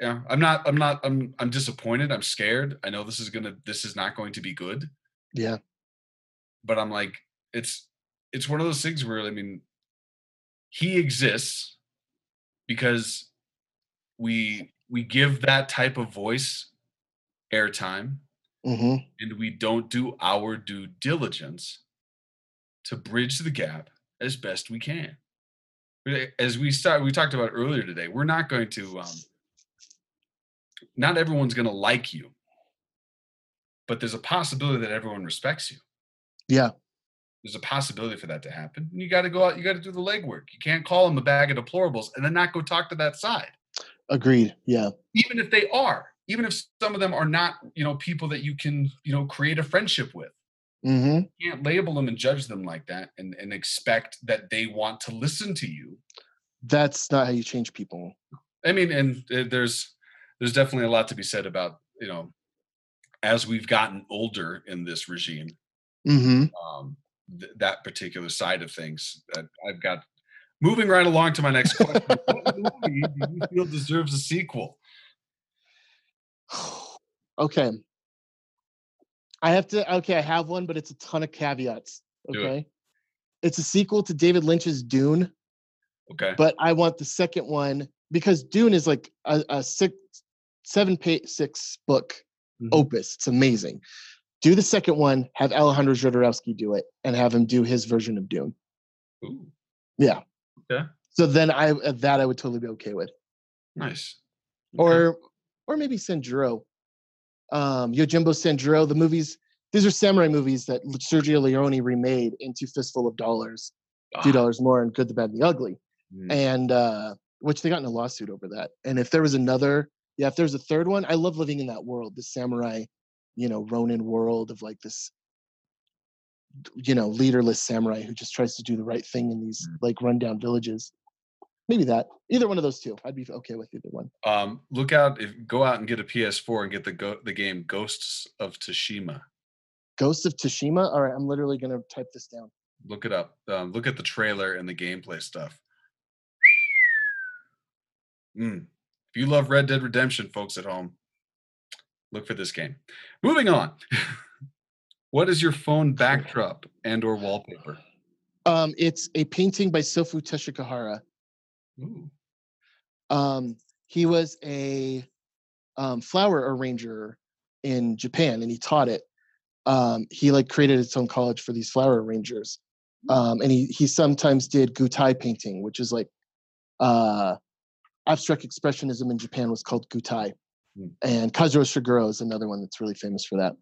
yeah, I'm not, I'm not, I'm, I'm disappointed. I'm scared. I know this is gonna, this is not going to be good yeah, but I'm like, it's it's one of those things where I mean, he exists because we we give that type of voice airtime hmm and we don't do our due diligence to bridge the gap as best we can. As we start, we talked about earlier today, we're not going to. Um, not everyone's going to like you, but there's a possibility that everyone respects you. yeah, there's a possibility for that to happen. And you got to go out, you got to do the legwork. You can't call them a bag of deplorables and then not go talk to that side, agreed, yeah, even if they are, even if some of them are not, you know, people that you can, you know, create a friendship with. Hmm You can't label them and judge them like that and, and expect that they want to listen to you. That's not how you change people. I mean, and uh, there's there's definitely a lot to be said about, you know, as we've gotten older in this regime, hmm um, th- that particular side of things. That I've got moving right along to my next question. what movie do you feel deserves a sequel? okay. I have to. Okay, I have one, but it's a ton of caveats. Do it. Okay. It's a sequel to David Lynch's Dune, Okay. but I want the second one because Dune is like a, a six, seven page, six book Mhm. opus. It's amazing. Do the second one, have Alejandro Jodorowsky do it, and have him do his version of Dune. Ooh, Yeah. Okay. So then I that I would totally be okay with. nice. Okay. or or maybe Sanjuro. Um, Yojimbo Sanjuro. The movies. These are samurai movies that Sergio Leone remade into Fistful of Dollars, Ah, Dollars More, and Good, the Bad, and the Ugly, mm, and uh, which they got in a lawsuit over that. And if there was another, yeah, if there's a third one, I love living in that world, the samurai, you know, Ronin world of like this, you know, leaderless samurai who just tries to do the right thing in these Mm. like rundown villages. Maybe that. Either one of those two. I'd be okay with either one. Um, look out! If go out and get a PS4 and get the go, the game Ghosts of Tsushima. ghosts of Tsushima. All right, I'm literally gonna type this down. Look it up. Um, look at the trailer and the gameplay stuff. Mm. If you love Red Dead Redemption, folks at home, look for this game. Moving on. what is your phone backdrop and or wallpaper? Um, it's a painting by Sofu Teshigahara. Um, he was a um, flower arranger in Japan, and he taught it. Um, he like created his own college for these flower arrangers, um, and he he sometimes did gutai painting, which is like uh, abstract expressionism in Japan was called gutai, Hmm. and Kazuo Shiraga is another one that's really famous for that.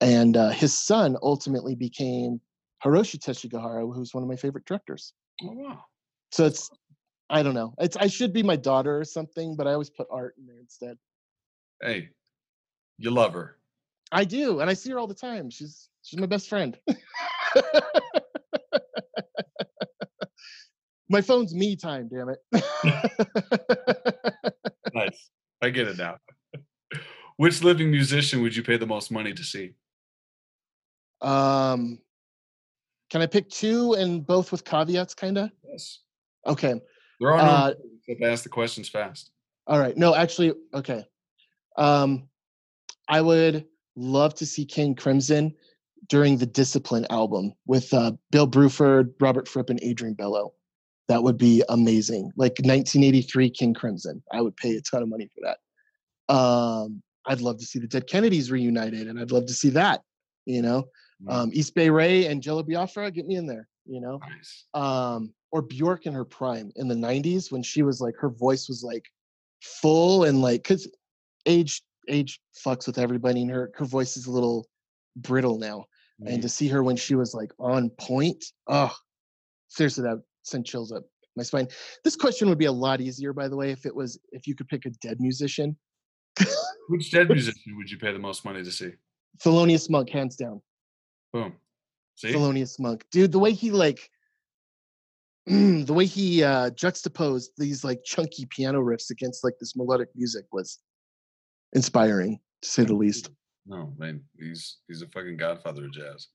And uh, his son ultimately became Hiroshi Teshigahara, who's one of my favorite directors. Oh wow. So it's I don't know. It's I should be my daughter or something, but I always put art in there instead. Hey, you love her. I do, and I see her all the time. She's she's my best friend. my phone's me time, damn it. Nice. I get it now. Which living musician would you pay the most money to see? um can I pick two and both with caveats kinda? Yes. Okay. There are no Uh, except ask the questions fast. All right. No, actually, okay. Um, I would love to see King Crimson during the Discipline album with uh, Bill Bruford, Robert Fripp, and Adrian Belew. That would be amazing. Like 1983 King Crimson. I would pay a ton of money for that. Um, I'd love to see the Dead Kennedys reunited, and I'd love to see that. You know, Mm, um, East Bay Ray and Jello Biafra, get me in there. You know, nice. um, or Bjork in her prime in the 90s when she was like her voice was like full and like because age age fucks with everybody, and her her voice is a little brittle now. And to see her when she was like on point, oh, seriously, that sent chills up my spine. This question would be a lot easier, by the way, if it was if you could pick a dead musician. Which dead musician would you pay the most money to see? Thelonious Monk, hands down. Boom. See? Thelonious Monk, dude. The way he like, the way he uh, juxtaposed these like chunky piano riffs against like this melodic music was inspiring, to say the least. No, man, he's he's a fucking godfather of jazz.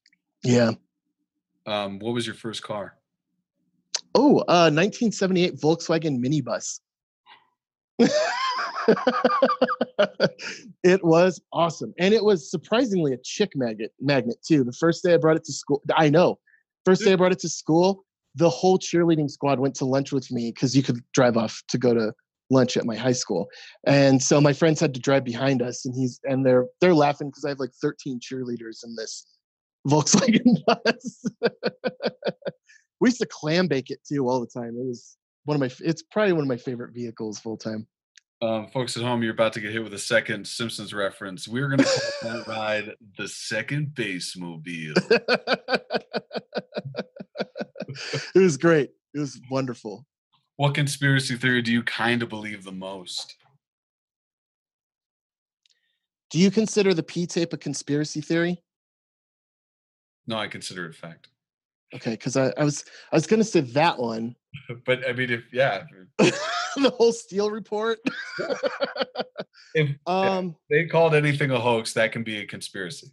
Yeah. Um, what was your first car? Oh, uh, 1978 Volkswagen minibus. it was awesome, and it was surprisingly a chick magnet magnet too. The first day I brought it to school, I know. First day I brought it to school, the whole cheerleading squad went to lunch with me because you could drive off to go to lunch at my high school, and so my friends had to drive behind us, and he's and they're they're laughing because I have like 13 cheerleaders in this Volkswagen bus. we used to clam bake it too all the time. It was one of my. It's probably one of my favorite vehicles full time. Um, folks at home, you're about to get hit with a second Simpsons reference. We're gonna call that ride the second base mobile. it was great. It was wonderful. What conspiracy theory do you kind of believe the most? Do you consider the P tape a conspiracy theory? No, I consider it fact. Okay, because I, I was I was gonna say that one. But I mean, if yeah, the whole Steele report. if um. they called anything a hoax, that can be a conspiracy.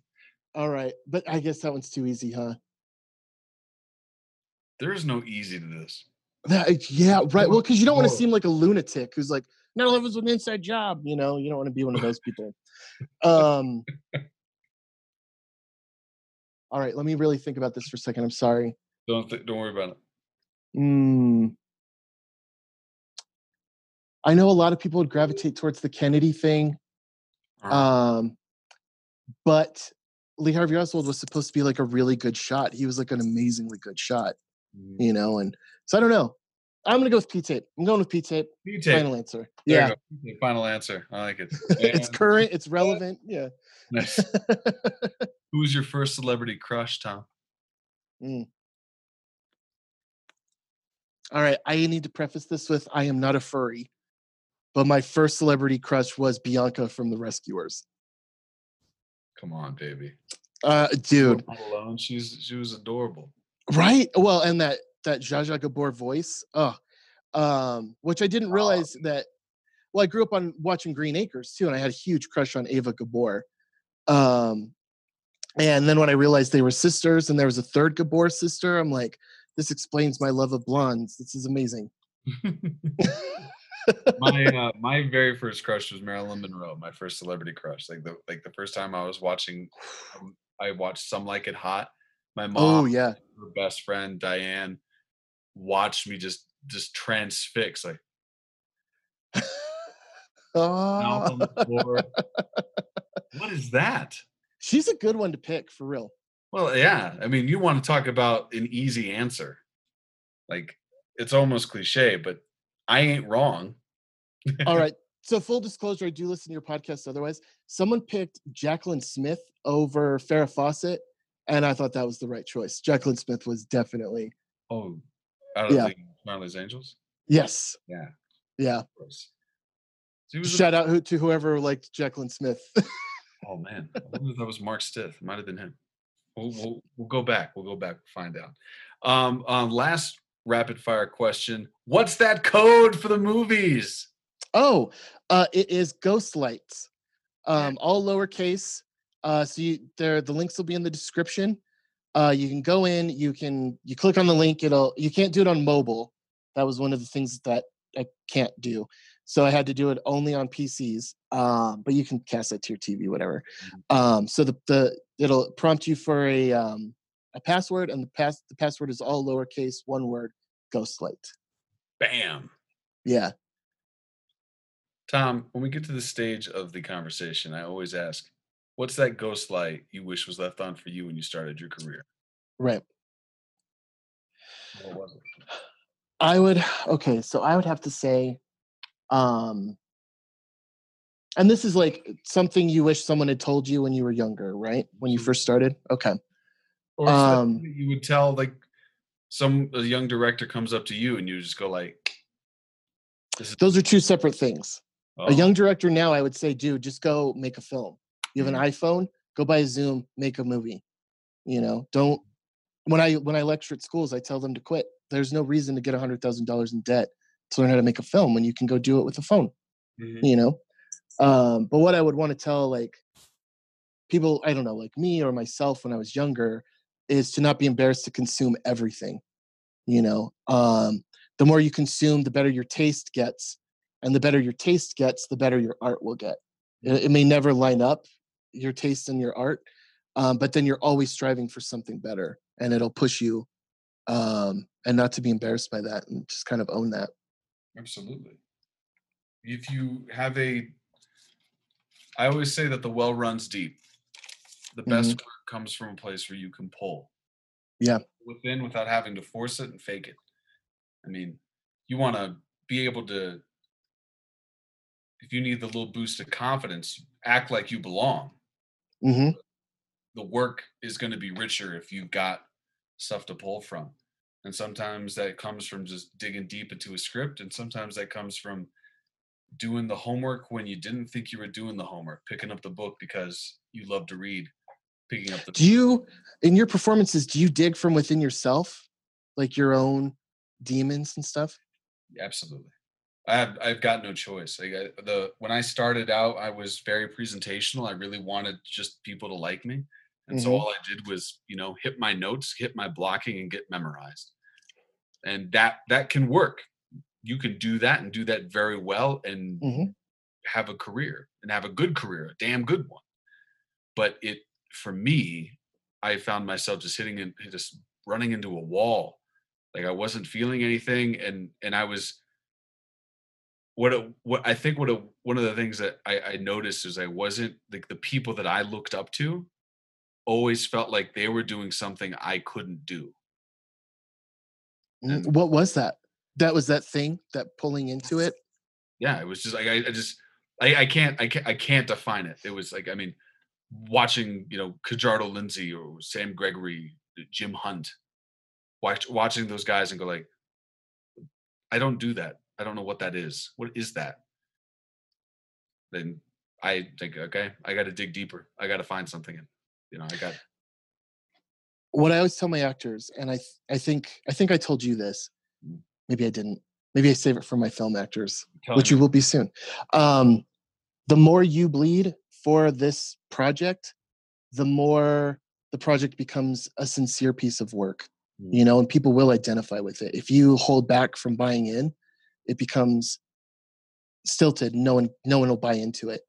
All right, but I guess that one's too easy, huh? There is no easy to this. That, yeah, right. Well, because you don't want to seem like a lunatic who's like, no, it was an inside job. You know, you don't want to be one of those people. Um. All right, let me really think about this for a second. I'm sorry. Don't th- don't worry about it. Mm. I know a lot of people would gravitate towards the Kennedy thing, Uh-huh. um, but Lee Harvey Oswald was supposed to be like a really good shot. He was like an amazingly good shot, Mm. you know. And so I don't know. I'm gonna go with P tape. I'm going with P tape. P-tape. Final answer. There Yeah. Final answer. I like it. it's current. It's relevant. Yeah. Nice. Who was your first celebrity crush, Tom? All right. I need to preface this with I am not a furry, but my first celebrity crush was Bianca from The Rescuers. Come on, baby. Uh, dude, Alone. She's she was adorable. Right? Well, and that that Zsa Zsa Gabor voice. Oh, um, which I didn't realize that. Well, I grew up on watching Green Acres too, and I had a huge crush on Eva Gabor. Um, and then when I realized they were sisters, and there was a third Gabor sister, I'm like, this explains my love of blondes. This is amazing. my uh, my very first crush was Marilyn Monroe. My first celebrity crush. Like the like the first time I was watching, um, I watched Some Like It Hot. My oh, mom, Oh yeah. her best friend Diane, watched me just just transfix, like Oh, what is that? she's a good one to pick for real. Well, yeah. I mean, you want to talk about an easy answer. Like it's almost cliche, but I ain't wrong. All right. So full disclosure, I do listen to your podcast. Otherwise, someone picked Jaclyn Smith over Farrah Fawcett, and I thought that was the right choice. Jaclyn Smith was definitely Oh, out of Yeah. the Marley's Angels? yes, Yeah, yeah. of course. A- Shout out who, to whoever liked Jaclyn Smith. oh man, I that was Mark Stith. It might have been him. We'll, we'll, we'll go back. We'll go back. Find out. Um, um, last rapid fire question: What's that code for the movies? oh, uh, it is Ghost Lights, um, all lowercase. Uh, so you, there, the links will be in the description. Uh, you can go in. You can you click on the link. It'll you can't do it on mobile. That was one of the things that I can't do. So I had to do it only on PCs. Um, but you can cast that to your TV, whatever. Um, so the the it'll prompt you for a um, a password, and the pass the password is all lowercase, one word, Ghost Light. Bam. Yeah. Tom, when we get to the stage of the conversation, I always ask, "What's that ghost light you wish was left on for you when you started your career?" Right. What was it? I would okay, so I would have to say um And this is like something you wish someone had told you when you were younger, right? When you first started? Okay. Or Um, you would tell like some a young director comes up to you and you just go like, "This is Those are two separate things. oh, A young director now, I would say, dude, just go make a film. You have an iPhone, go buy a Zoom, make a movie. You know, don't when I when I lecture at schools, I tell them to quit. There's no reason to get a hundred thousand dollars in debt to learn how to make a film when you can go do it with a phone. mhm, you know um but what i would want to tell like people i don't know like me or myself when i was younger is to not be embarrassed to consume everything you know um the more you consume the better your taste gets and the better your taste gets the better your art will get it, it may never line up your taste and your art um, but then you're always striving for something better and it'll push you um and not to be embarrassed by that and just kind of own that Absolutely. If you have a, I always say that the well runs deep. The best work comes from a place where you can pull. Yeah. Within without having to force it and fake it. I mean, you want to be able to, if you need the little boost of confidence, act like you belong. Hmm the work is going to be richer if you've got stuff to pull from. And sometimes that comes from just digging deep into a script, and sometimes that comes from doing the homework when you didn't think you were doing the homework, picking up the book because you love to read, picking up the do you in your performances do you dig from within yourself like your own demons and stuff absolutely. I have I've got no choice. Like I, the when I started out, I was very presentational. I really wanted just people to like me, and so Mhm. all I did was you know hit my notes, hit my blocking, and get memorized. And that that can work. You can do that and do that very well, and Mhm. have a career and have a good career, a damn good one. But it for me, I found myself just hitting and just running into a wall. Like I wasn't feeling anything, and and I was what a, what I think what a, one of the things that I, I noticed is I wasn't like the people that I looked up to always felt like they were doing something I couldn't do. And- what was that that was that thing that pulling into it Yeah, it was just like I, I just I, I can't I can't I can't define it. It was like I mean, watching you know Kajardo Lindsay or Sam Gregory, uh, Jim Hunt, watch, watching those guys and go like, I don't do that. I don't know what that is. What is that? Then I think okay, I got to dig deeper. I got to find something. And you know, I got what i always tell my actors and i th- i think i think i told you this Mm. maybe i didn't maybe i save it for my film actors which you me- will be soon um the more you bleed for this project the more the project becomes a sincere piece of work Mm. you know and people will identify with it if you hold back from buying in it becomes stilted no one no one will buy into it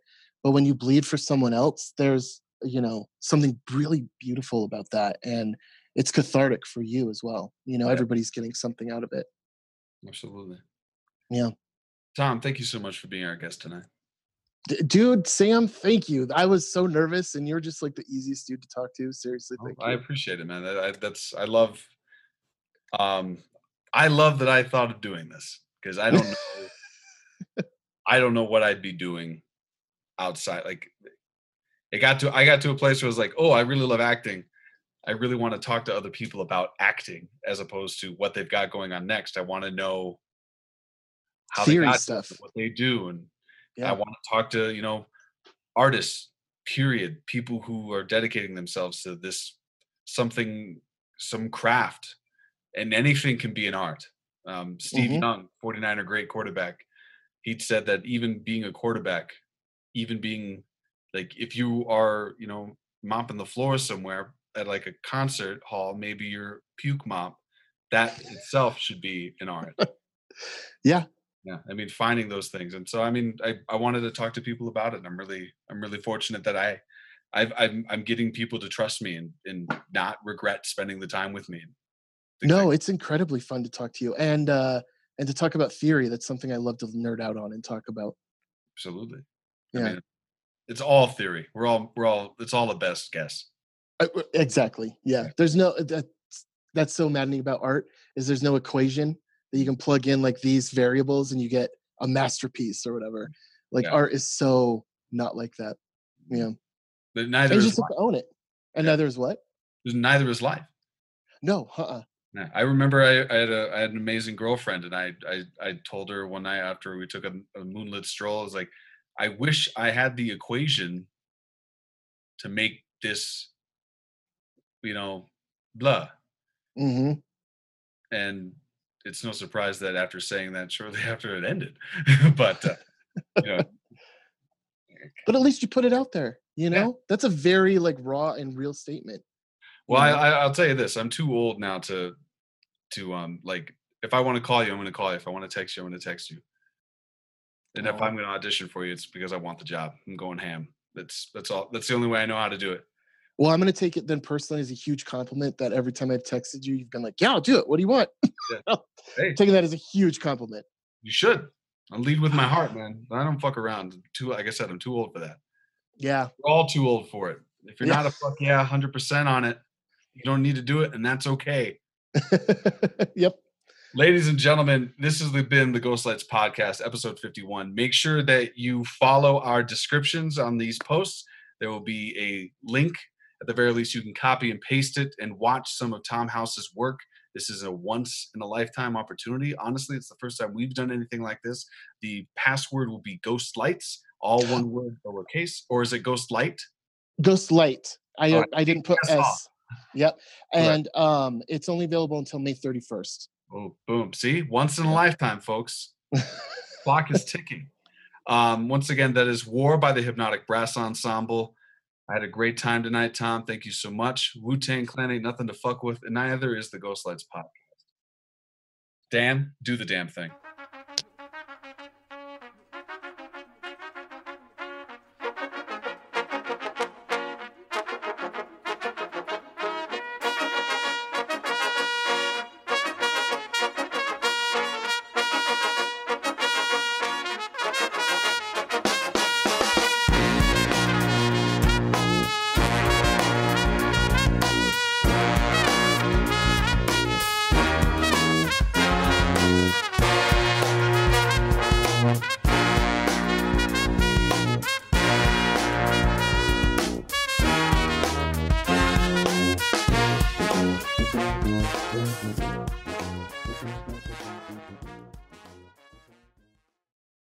but when you bleed for someone else there's you know something really beautiful about that and it's cathartic for you as well you know Yeah. everybody's getting something out of it absolutely. Yeah. Tom, thank you so much for being our guest tonight. D- dude sam thank you i was so nervous and you're just like the easiest dude to talk to seriously Oh, you. I appreciate it, man. I, I, that's I love. Um, I love that I thought of doing this because I don't know. I don't know what I'd be doing outside. Like, it got to I got to a place where I was like, oh, I really love acting. I really want to talk to other people about acting as opposed to what they've got going on next. I want to know how Theory they got stuff. what they do, and Yeah. I want to talk to you know artists. Period. People who are dedicating themselves to this something, some craft, and anything can be an art. Um, Steve Mhm. Young, 49er great quarterback, he said that even being a quarterback, even being like if you are, you know, mopping the floor somewhere at like a concert hall, maybe your puke mop, that itself should be an art. Yeah. Yeah. I mean, finding those things. And so, I mean, I, I wanted to talk to people about it. And I'm really, I'm really fortunate that I, I've, I'm, I'm getting people to trust me and, and not regret spending the time with me. No it's incredibly fun to talk to you and uh and to talk about theory that's something i love to nerd out on and talk about absolutely. Yeah. I mean, it's all theory. We're all, we're all, it's all a best guess. Uh, uh, exactly yeah there's no uh, that's so maddening about art is there's no equation that you can plug in like these variables and you get a masterpiece or whatever like Yeah. art is so not like that. Yeah. But neither you is just own it. And Yeah. neither is what? neither is life. No, uh-uh. Yeah, I remember I, I had a I had an amazing girlfriend, and I I, I told her one night after we took a, a moonlit stroll, I was like, I wish I had the equation to make this, you know, blah. hmm And it's no surprise that after saying that, shortly after it ended, but uh, you know, But at least you put it out there, you Yeah. know? That's a very like raw and real statement. Well, I, I'll tell you this: I'm too old now to, to um, like, if I want to call you, I'm going to call you. If I want to text you, I'm going to text you. And if Oh. I'm going to audition for you, it's because I want the job. I'm going ham. That's that's all. That's the only way I know how to do it. Well, I'm gonna take it then personally as a huge compliment that every time I've texted you, you've been like, "Yeah, I'll do it. What do you want?" Hey. Taking that as a huge compliment. You should. I lead with my heart, man. I don't fuck around. Too, like I said, I'm too old for that. Yeah, We're all too old for it. If you're Yeah. not a fuck yeah, hundred percent on it, you don't need to do it, and that's okay. yep. Ladies and gentlemen, this has been the Ghost Lights podcast, episode 51. Make sure that you follow our descriptions on these posts. There will be a link. At the very least, you can copy and paste it and watch some of Tom House's work. This is a once in a lifetime opportunity. Honestly, it's the first time we've done anything like this. The password will be Ghost Lights, all one word, lowercase, or is it Ghost Light? Ghost Light. I uh, I didn't put S. Yep. And um, it's only available until May 31st. Oh, boom. See, once in a lifetime, folks. Clock is ticking. Um, once again, that is War by the Hypnotic Brass Ensemble. I had a great time tonight, Tom. Thank you so much. Wu Tang Clan ain't nothing to fuck with, and neither is the Ghost Lights podcast. Dan, do the damn thing.